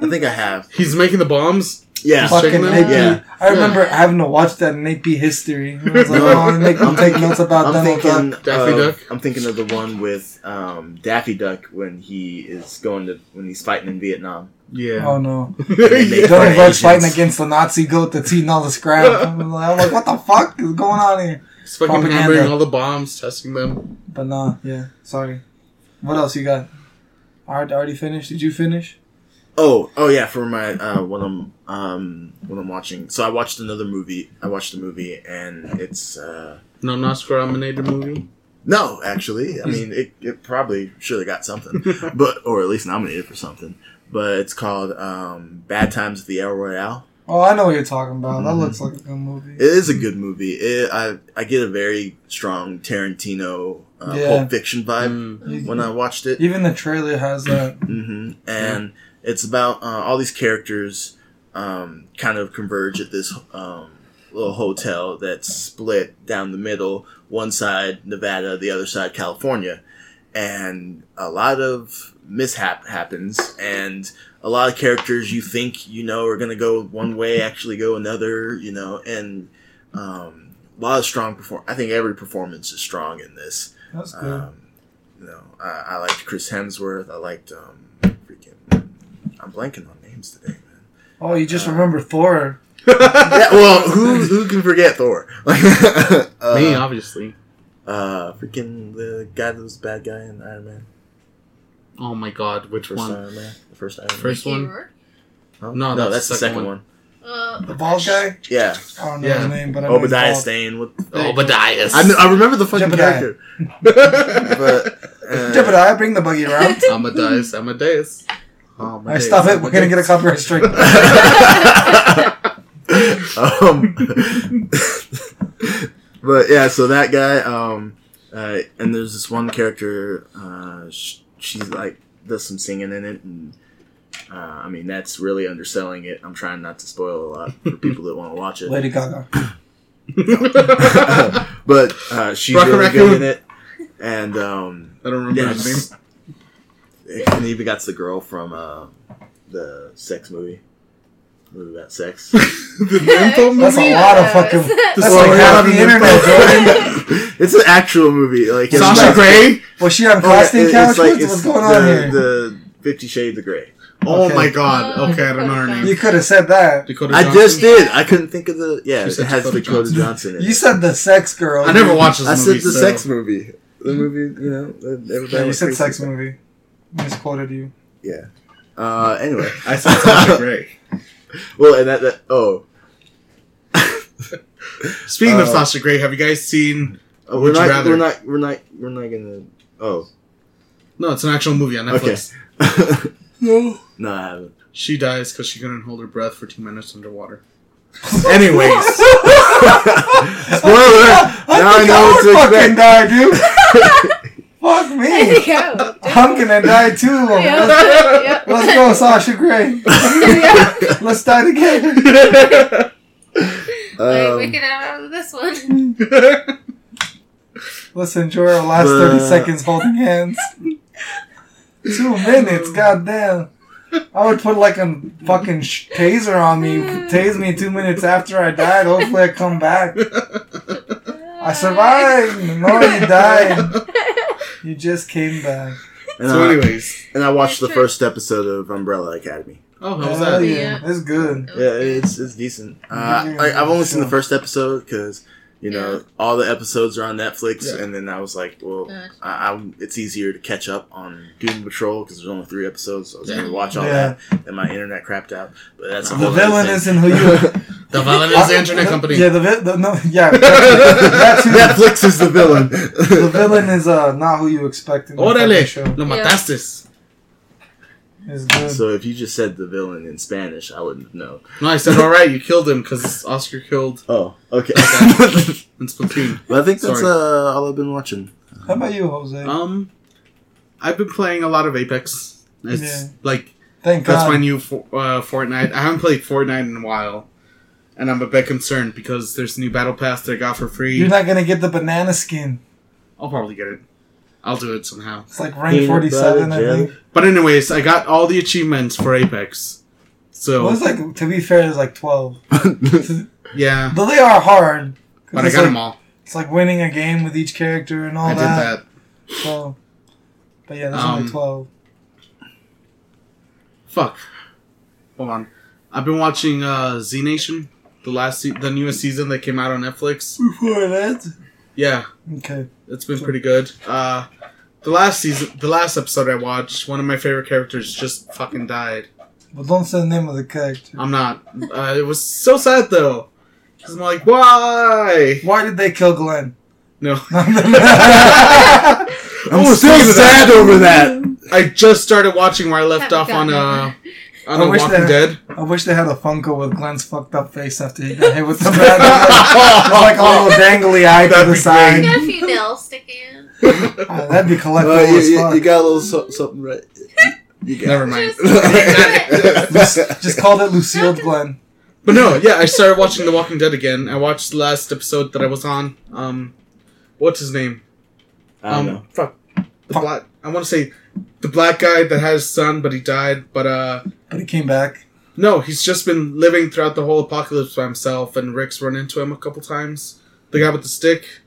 I think I have. He's making the bombs. Yeah. Fucking checking AP. Yeah. I remember having to watch that in AP history. I was like, No. oh, make them take notes about I'm Donald thinking Duck. Daffy of- Duck? I'm thinking of the one with um, Daffy Duck when he is going to when he's fighting in Vietnam. Yeah. Oh no. they- Donald Asians. Duck's fighting against the Nazi goat that's eating all the scrap. I'm like, I'm like, what the fuck is going on here? He's fucking Propaganda. hammering all the bombs, testing them. But nah, yeah, sorry. What else you got? Already already finished? Did you finish? Oh, oh yeah, for my uh, when I'm um, when I'm watching. So I watched another movie. I watched a movie, and it's uh, No Oscar nominated movie. no, actually. I mean, it, it probably should have got something, but or at least nominated for something. But it's called um, Bad Times at the El Royale. Oh, I know what you're talking about. That Mhm. looks like a good movie. It is a good movie. It, I I get a very strong Tarantino uh, Yeah. Pulp Fiction vibe Mm. When I watched it. Even the trailer has that. hmm And it's about uh, all these characters um, kind of converge at this um, little hotel that's split down the middle. One side Nevada, the other side California, and a lot of mishap happens, and a lot of characters you think you know are going to go one way actually go another. You know, and um, a lot of strong perform. I think every performance is strong in this. That's good. Um, you know, I, I liked Chris Hemsworth. I liked um, freaking. I'm blanking on names today, man. oh, you just uh, remember Thor. yeah, well, who who can forget Thor? Like, uh, Me, obviously. uh, freaking the guy that was the bad guy in Iron Man. Oh my god, which First one? Iron Man. The first Iron Man. First one? Huh? No, no, that's that's, the the second second one. one. Uh, The bald guy? Yeah, I don't know Yeah. his name, but I know Obadiah bald. Stane. What? Obadiah. I, kn- I remember the fucking Jebediah. character, but uh, Jebediah, bring the buggy around. Amadeus. Amadeus. Alright, stop it. We're gonna get a copyright strike. um, but yeah, so that guy, um, uh, and there's this one character. Uh, sh- she's like does some singing in it, and uh, I mean that's really underselling it. I'm trying not to spoil a lot for people that want to watch it, Lady Gaga. but uh, she's Rocket really Raccoon. good in it, and um, I don't remember yeah, his name. and even got the girl from uh, the sex movie. Movie about sex. the mental That's a lot of fucking. That's Well, like half the the internet, Jordan. it's an actual movie. Like Sasha Grey. Was she on Oh, yeah, casting couch? like- What's- What's going the, on here? The Fifty Shades of Grey. Oh Okay. my god. Oh, Okay, I don't know her name. You could have said that. Dakota I just did. I couldn't think of the. Yeah, She it said has Dakota Dakota, Johnson. Johnson. in You said the sex girl. I never watched this I said the so- sex movie. The movie, you know, that everybody. Yeah, you said sex about. movie. Misquoted you. Yeah. Uh, anyway, I said Sasha Grey. well, and that, that oh, Speaking of Uh, Sasha Grey, have you guys seen? Would we're not, we're not, we're not, we're not gonna. Oh, No, it's an actual movie on Netflix. No. no, I haven't. She dies because she couldn't hold her breath for two minutes underwater. Anyways, Spoiler! now I know what to fucking expect. die, dude. Fuck me. yeah, I'm gonna die too. yeah, Let's, yeah. let's go, Sasha Grey. yeah. Let's die together. Like, we Um, can have out of this one. Let's enjoy our last But- 30 seconds holding hands. Two minutes, goddamn. I would put like a fucking sh- taser on me. Tase me two minutes after I died. Hopefully I come back. I survived. No, you died. You just came back. and, so, uh, anyways, and I watched the first episode of Umbrella Academy. oh, how was that? yeah. It's good. Yeah, it's it's decent. Uh, I, I've only seen the first episode because You know, Yeah. all the episodes are on Netflix, Yeah. and then I was like, well, I, I'm, it's easier to catch up on Doom Patrol because there's only three episodes. So I was going to watch all Yeah. that, and my internet crapped out. But that's a The villain thing. isn't who you. The villain is the internet company. Yeah, the, vi- the no, yeah, that, that too. Netflix is the villain. The villain is uh not who you expect in the Órale, fucking show. lo Yeah. mataste. It's good. so if you just said the villain in Spanish, I wouldn't know. No, I said, all right, you killed him because Oscar killed Oh, okay. in Splatoon. but I think that's Sorry. uh, all I've been watching. How about you, Jose? Um, I've been playing a lot of Apex. It's Yeah. like Thank that's God. my new fo- uh, Fortnite. I haven't played Fortnite in a while, and I'm a bit concerned because there's a new battle pass that I got for free. You're not gonna get the banana skin. I'll probably get it. I'll do it somehow. It's like rank 47, I think. But anyways, I got all the achievements for Apex. So Well, it's like to be fair, it's like 12. yeah, Though they are hard. 'cause but I it's got like, them all. It's like winning a game with each character and all I did that. that. So, but yeah, there's Um, only 12. Fuck. Hold on. I've been watching uh, Z Nation, the last, se- the newest season that came out on Netflix. Before that? Yeah, Okay. it's been pretty good. Uh, the last season, the last episode I watched, one of my favorite characters just fucking died. But don't say the name of the character. I'm not. Uh, it was so sad though. 'Cause I'm like, why? Why did they kill Glenn? No. I'm still speaking that- sad over that. I just started watching where I left Haven't off on gotten uh on I wish Walking that- Dead. I wish they had a Funko with Glenn's fucked up face after he got hit with the bat. Like a little dangly eye to That'd the be side. Got a few nails sticking. Ah, that'd be collectible Uh, you, as you- fuck. you got a little so, something right. You got Never mind. Just- Just called it Lucille Glenn. But no, yeah, I started watching The Walking Dead again. I watched the last episode that I was on. Um, what's his name? I don't um, know. fuck. The Fuck. black. I want to say the black guy that has his son, but he died. But uh, But he came back. no, he's just been living throughout the whole apocalypse by himself, and Rick's run into him a couple times. The guy with the stick.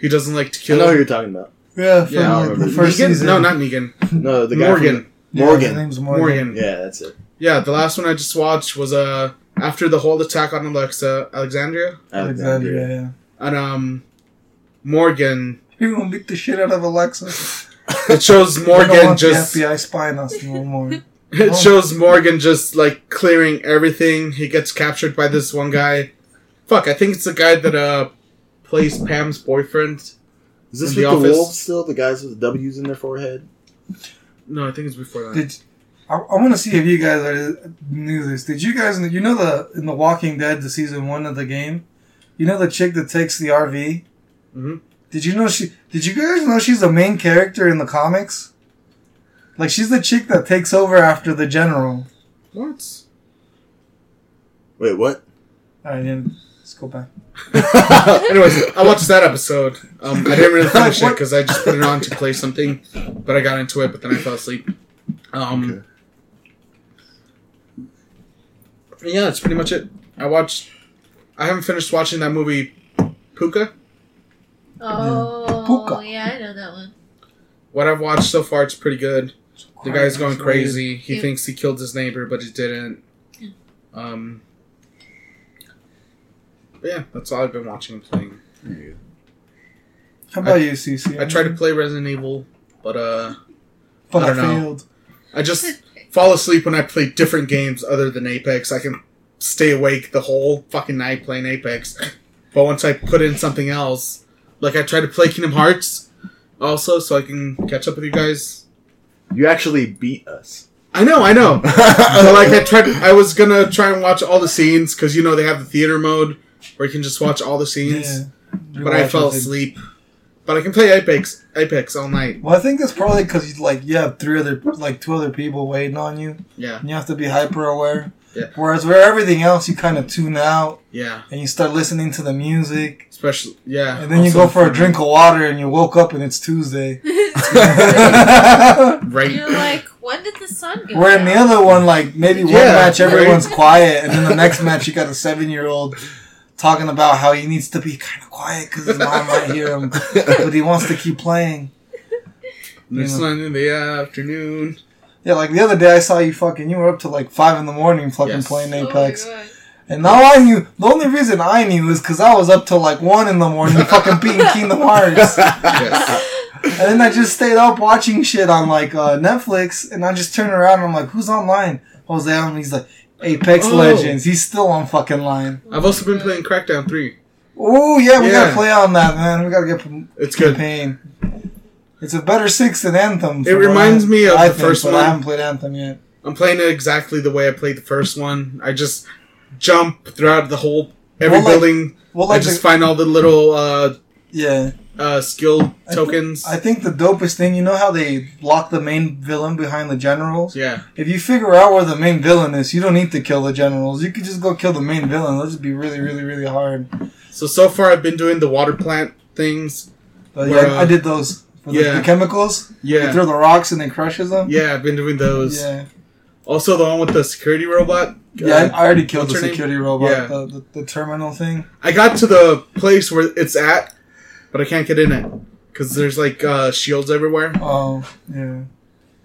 He doesn't like to I kill. know who you're talking about. Yeah, from Yeah, I like the first Negan? season. No, not Negan. No, the guy Morgan. From, Yeah, Morgan. His name's Morgan. Morgan. yeah, that's it. Yeah, the last one I just watched was uh after the whole attack on Alexa Alexandria, Alexandria, yeah. and um Morgan. You're gonna beat the shit out of Alexa. It shows We don't Morgan want just. the FBI spying us no more. It Oh. shows Morgan just like clearing everything. He gets captured by this one guy. Fuck, I think it's the guy that uh plays Pam's boyfriend. Is this In with the the, office. wolves still? The guys with the W's in their forehead? No, I think it's before that. Did I, I want to see if you guys are, knew this. Did you guys you know the in the Walking Dead the season one of the game? You know the chick that takes the RV. Mhm. Did you know she? Did you guys know she's the main character in the comics? Like she's the chick that takes over after the general. What? Wait, what? All right, then let's go back. Anyways, I watched that episode. Um, I didn't really finish it because I just put it on to play something, but I got into it, but then I fell asleep. Um, yeah, that's pretty much it. I watched. I haven't finished watching that movie, Pooka. Oh, Pooka. yeah, I know that one. What I've watched so far, it's pretty good. The guy's going It's weird. crazy. He Yeah. thinks he killed his neighbor, but he didn't. Yeah. Um. but yeah, that's all I've been watching and playing. How about you, CC? I tried to play Resident Evil, but uh, but I I don't know. failed. I just fall asleep when I play different games other than Apex. I can stay awake the whole fucking night playing Apex. But once I put in something else, like I tried to play Kingdom Hearts also, so I can catch up with you guys. You actually beat us. I know, I know. so like I tried, I was gonna try and watch all the scenes because you know they have the theater mode where you can just watch all the scenes. Yeah. But I fell asleep. But I can play Apex, Apex all night. Well, I think that's probably because like you have three other, like two other people waiting on you, Yeah, and you have to be hyper aware. Yeah. Whereas where everything else you kind of tune out yeah. and you start listening to the music, Especially, yeah. and then you go for a drink of water and you woke up and it's Tuesday. Right. You're like, when did the sun go Where in the other one, like maybe one Yeah, match right. everyone's quiet, and then the next match you got a seven year old talking about how he needs to be kind of quiet because his mom might hear him, but he wants to keep playing. It's Yeah. not in the afternoon. Yeah, like the other day I saw you fucking. You were up to like five in the morning, fucking Yes. playing Oh my Apex, God. And now I knew. The only reason I knew is because I was up till like one in the morning fucking beating Kingdom Hearts. Yes. And then I just stayed up watching shit on like uh, Netflix, and I just turned around and I'm like, "Who's online?" Jose, and he's like, "Apex Oh. Legends." He's still on fucking line. I've also been playing Crackdown 3. Oh yeah, we Yeah. gotta play on that, man. We gotta get p- It's good. It's a better six than Anthem. It reminds I- me of I the think, first one. I haven't played Anthem yet. I'm playing it exactly the way I played the first one. I just jump throughout the whole every Well, like- building. Well, I just the- find all the little uh, yeah, uh, skill I tokens. I think the dopest thing, you know how they lock the main villain behind the generals? yeah, If you figure out where the main villain is, you don't need to kill the generals. You could just go kill the main villain. It'll just be really, really, really hard. so so far I've been doing the water plant things. But Where, yeah, uh, I did those. For the, yeah. the chemicals. You Yeah, throw the rocks and then crushes them. yeah, I've been doing those. Yeah. Also the one with the security robot. Yeah, Uh, I already killed the her name? security robot, Yeah. the, the, the terminal thing. I got to the place where it's at, but I can't get in it because there's like uh, shields everywhere. Oh, yeah.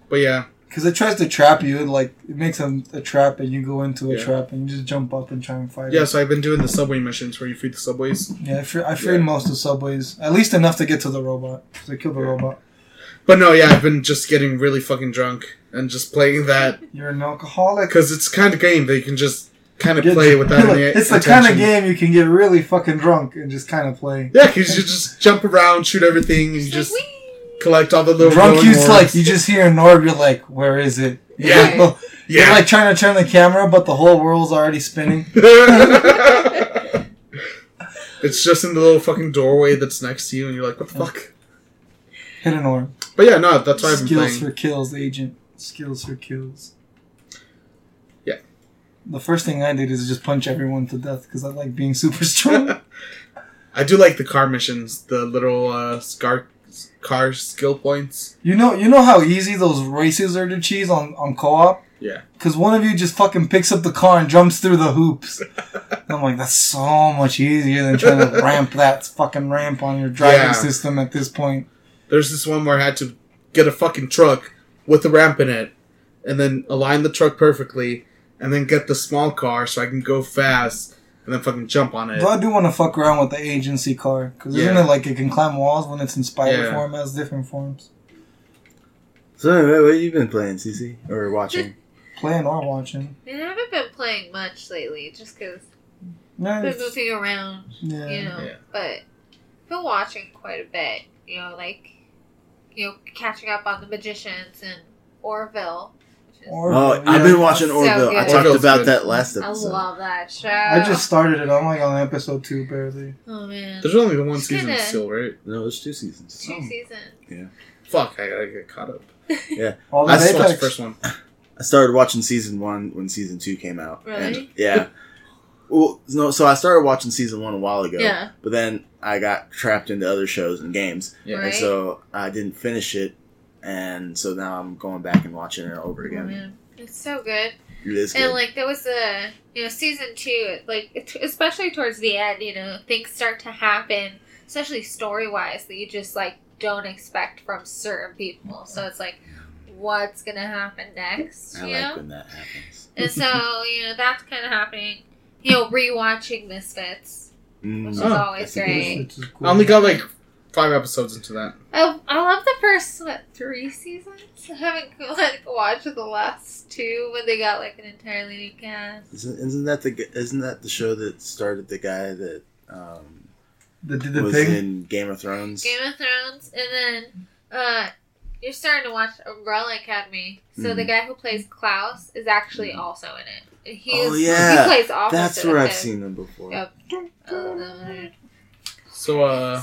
But yeah, Because it tries to trap you. It, like, it makes a, a trap and you go into a Yeah. trap and you just jump up and try and fight yeah. it. So I've been doing the subway missions where you feed the subways. Yeah, I, fear, I feared Yeah. most of the subways. At least enough to get to the robot. Because I killed the Yeah. robot. But no, yeah, I've been just getting really fucking drunk and just playing that You're an alcoholic. because it's kind of game that you can just kind of Get- play without any. It's the kind of game you can get really fucking drunk and just kind of play. Yeah, because you just jump around, shoot everything, and you just collect all the little. Drunk, orbs. like you just hear an orb. You're like, where is it? You're Yeah. like, well, yeah. like trying to turn the camera, but the whole world's already spinning. it's just in the little fucking doorway that's next to you, and you're like, "What the fuck?" Hit an orb. But yeah, no, that's why I've been Skills for kills, agent. Skills for kills. Yeah. The first thing I did is just punch everyone to death because I like being super strong. I do like the car missions, the little uh, scar car skill points. you know, you know how easy those races are to cheese on on co-op. Yeah. Because one of you just fucking picks up the car and jumps through the hoops. I'm like, that's so much easier than trying to ramp that fucking ramp on your driving Yeah. system at this point. There's this one where I had to get a fucking truck with a ramp in it, and then align the truck perfectly, and then get the small car so I can go fast, and then fucking jump on it. Though I do want to fuck around with the agency car. Because isn't it like it can climb walls when it's in spider Yeah. form? It has different forms. So anyway, what have you been playing, CC? Or watching? Playing or watching. I I haven't been playing much lately, just because No, I've been it's- moving around, yeah. you know. Yeah. But been watching quite a bit, you know, like you know, catching up on the Magicians and Orville. Which is, Or- Oh, yeah. I've been watching So Orville. I talked Orville's about good. that last episode. I love that show. I just started it. I'm like on episode two barely. oh man, There's only the one Just season kinda- still, right? No, there's two seasons. two oh. seasons. Yeah. Fuck, I gotta get caught up. All I that just watched the first one. I started watching season one when season two came out. Really? And, yeah. Well, no, so I started watching season one a while ago. Yeah. But then I got trapped into other shows and games, Yeah. Right. and so I didn't finish it, and so now I'm going back and watching it over Oh, again. man. It's so good. It is good. And like there was a you know season two, like especially towards the end, you know things start to happen, especially story wise that you just like don't expect from certain people. So it's like, what's gonna happen next? I You like know, when that happens. and so you know that's kind of happening. You know, rewatching Misfits, Mm. which is Oh, always that's a good great. Cool. I only got like five episodes into that. I, I love the first what three seasons. I haven't like watched the last two when they got like an entirely new cast. Isn't, isn't that the isn't that the show that started the guy that um, the, the, the was pig. in Game of Thrones? Game of Thrones, and then uh, you're starting to watch Umbrella Academy. So the Mhm. guy who plays Klaus is actually also in it. And He Oh, yeah. he plays opposite. That's where I've him. seen them before. Yep. Uh, So, uh,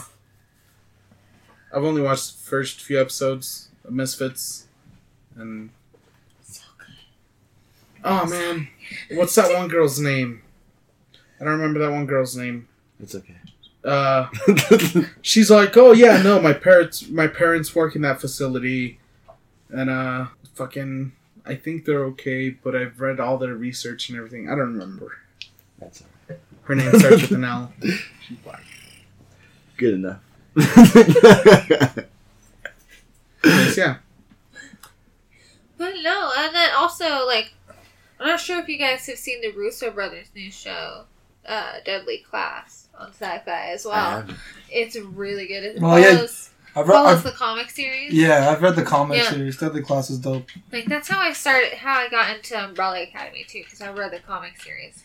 I've only watched the first few episodes of Misfits, and so good. oh man, what's that one girl's name? I don't remember that one girl's name. It's okay. Uh, she's like, oh yeah, no, my parents, my parents work in that facility, and uh, fucking, I think they're okay, but I've read all their research and everything. I don't remember. That's all right. Her name starts with an L. She's black. Good enough. Yes, yeah. But no, and then also like I'm not sure if you guys have seen the Russo brothers' new show, uh, Deadly Class, on Syfy as well. It's really good. It Oh, yeah. follows, I've read, follows I've, the comic series. yeah, I've read the comic Yeah. series. Deadly Class is dope. Like that's how I started. How I got into Umbrella Academy too, because I read the comic series.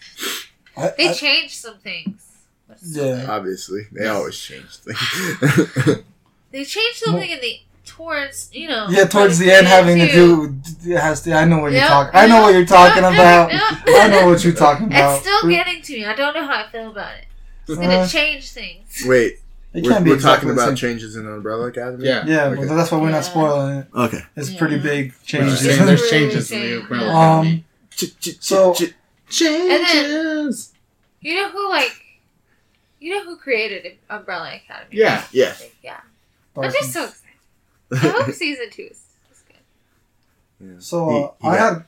I, They I- changed some things. But Yeah. good. Obviously, they always change things. They changed something in the towards you know. yeah, towards the end, having to do has to. I know what you're Yep, talking. I know what you're talking yep, about. yep. I know what you're talking about. It's still getting to me. I don't know how I feel about it. It's Uh, gonna change things. Wait, It we're, can't be we're exactly talking about changes in the Umbrella Academy. Yeah. Yeah, Okay. but that's why we're not spoiling it. Okay. It's Yeah. pretty big changes. just saying there's Really changes in the. Umbrella Academy. Um, So- changes. You know who like, you know who created Umbrella Academy? Yeah. Yeah. yeah. I'm just so excited. I hope season two is, is good. So uh, He- he I got- had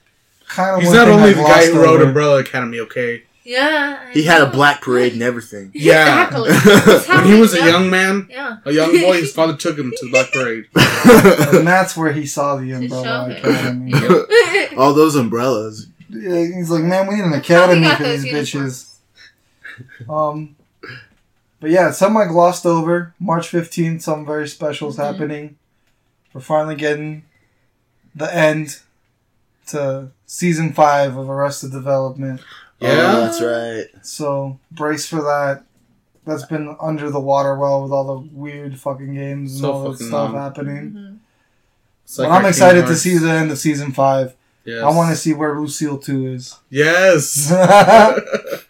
kind of. He's one not only I the guy who wrote over. Umbrella Academy, okay? Yeah. I He had a black parade and everything. Yeah. Exactly. When he we was a young man, Yeah. a young boy, his father took him to the Black Parade. and that's where he saw the Umbrella. Academy. Yep. All those umbrellas. Yeah, he's like, man, we need an That's how we academy for these uniforms. bitches. Um, but yeah, something I glossed over. March fifteenth, some very specials Mhm. happening. We're finally getting the end to season five of Arrested Development. Yeah. Oh, that's right. So brace for that. That's been under the water well with all the weird fucking games and So all that stuff long. happening. Mhm. It's But I'm excited to see the end of season five. Yes. I want to see where Lucille two is. Yes.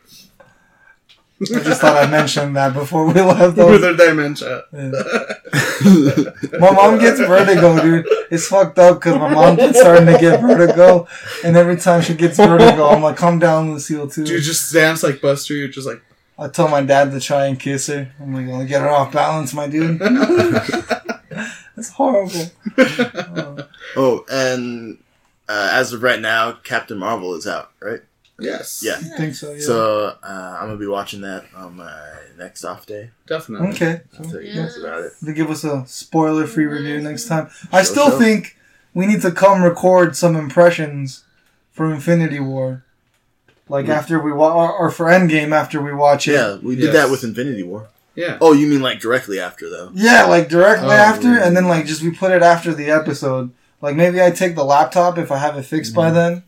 I just thought I'd mention that before we left. though. With her dementia. Yeah. My mom gets vertigo, dude. It's fucked up because my mom's starting to get vertigo, and every time she gets vertigo, I'm like, "Come down, Lucille, too." Do you just dance like Buster? You're just like. I told my dad to try and kiss her. I'm like, "Gonna get her off balance, my dude." That's horrible. Uh, oh, and uh, as of right now, Captain Marvel is out, right? Yes. Yeah. I think so. Yeah. So uh, I'm gonna be watching that on my next off day. Definitely. okay. I'll tell you guys about it. To give us a spoiler-free review next time. I Sure, still sure. think we need to come record some impressions for Infinity War. Like Mm. after we watch, or, or for Endgame after we watch it. Yeah, we did Yes. that with Infinity War. Yeah. Oh, you mean like directly after though? Yeah, like directly Oh, after, yeah. and then like just we put it after the episode. Like maybe I take the laptop if I have it fixed Mm-hmm. by then,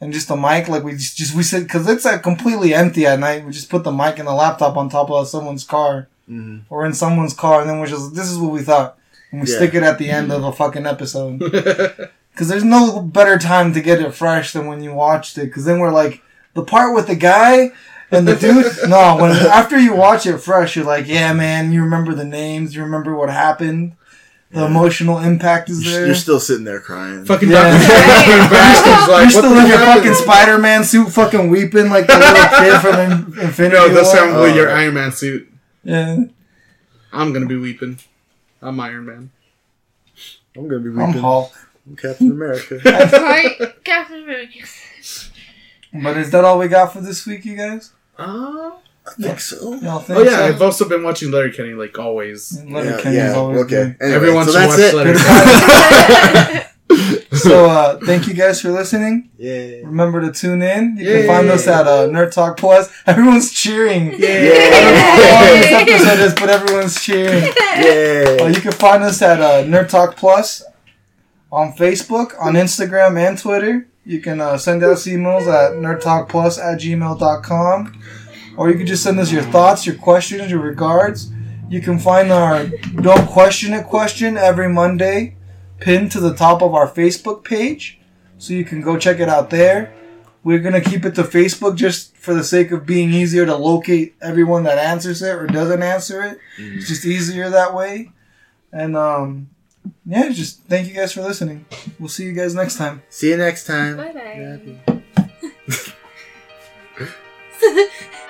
and just the mic. Like we just, just we said because it's like completely empty at night. We just put the mic and the laptop on top of someone's car Mm-hmm. or in someone's car, and then we're just this is what we thought, and we Yeah. stick it at the end of a fucking episode. Because there's no better time to get it fresh than when you watched it. Because then we're like the part with the guy. And the dude, no, when after you watch it fresh, you're like, yeah, man, you remember the names, you remember what happened, the Yeah. emotional impact is You're, there. you're still sitting there crying. Fucking Yeah. Doctor Strange coming back. He's like, You're still in your fucking? Spider Man suit, fucking weeping like the little kid from In- Infinity No, that's War. how with your Oh. Iron Man suit. Yeah, I'm gonna be weeping. I'm Iron Man. I'm gonna be weeping. I'm weeping. Hulk. I'm Captain America. That's right, Captain America. But is that all we got for this week, you guys? Uh, I think so. Y'all think Oh yeah, so? I've also been watching Letterkenny like always. Letterkenny is always okay. good. Anyway, Everyone so should watch it. Letterkenny. So, uh, thank you guys for listening. yeah. Remember to tune in. You Yay. can find us at uh, Nerd Talk Plus. Everyone's cheering. Yeah. know how long this episode is, but everyone's cheering. Uh, Yeah. you can find us at uh, Nerd Talk Plus on Facebook, on Instagram, and Twitter. You can uh, send us emails at nerdtalkplus at gmail.com. Or you can just send us your thoughts, your questions, your regards. You can find our Don't Question It question every Monday pinned to the top of our Facebook page. So you can go check it out there. We're going to keep it to Facebook just for the sake of being easier to locate everyone that answers it or doesn't answer it. It's just easier that way. And um, yeah, just thank you guys for listening. We'll see you guys next time. See you next time. Bye bye.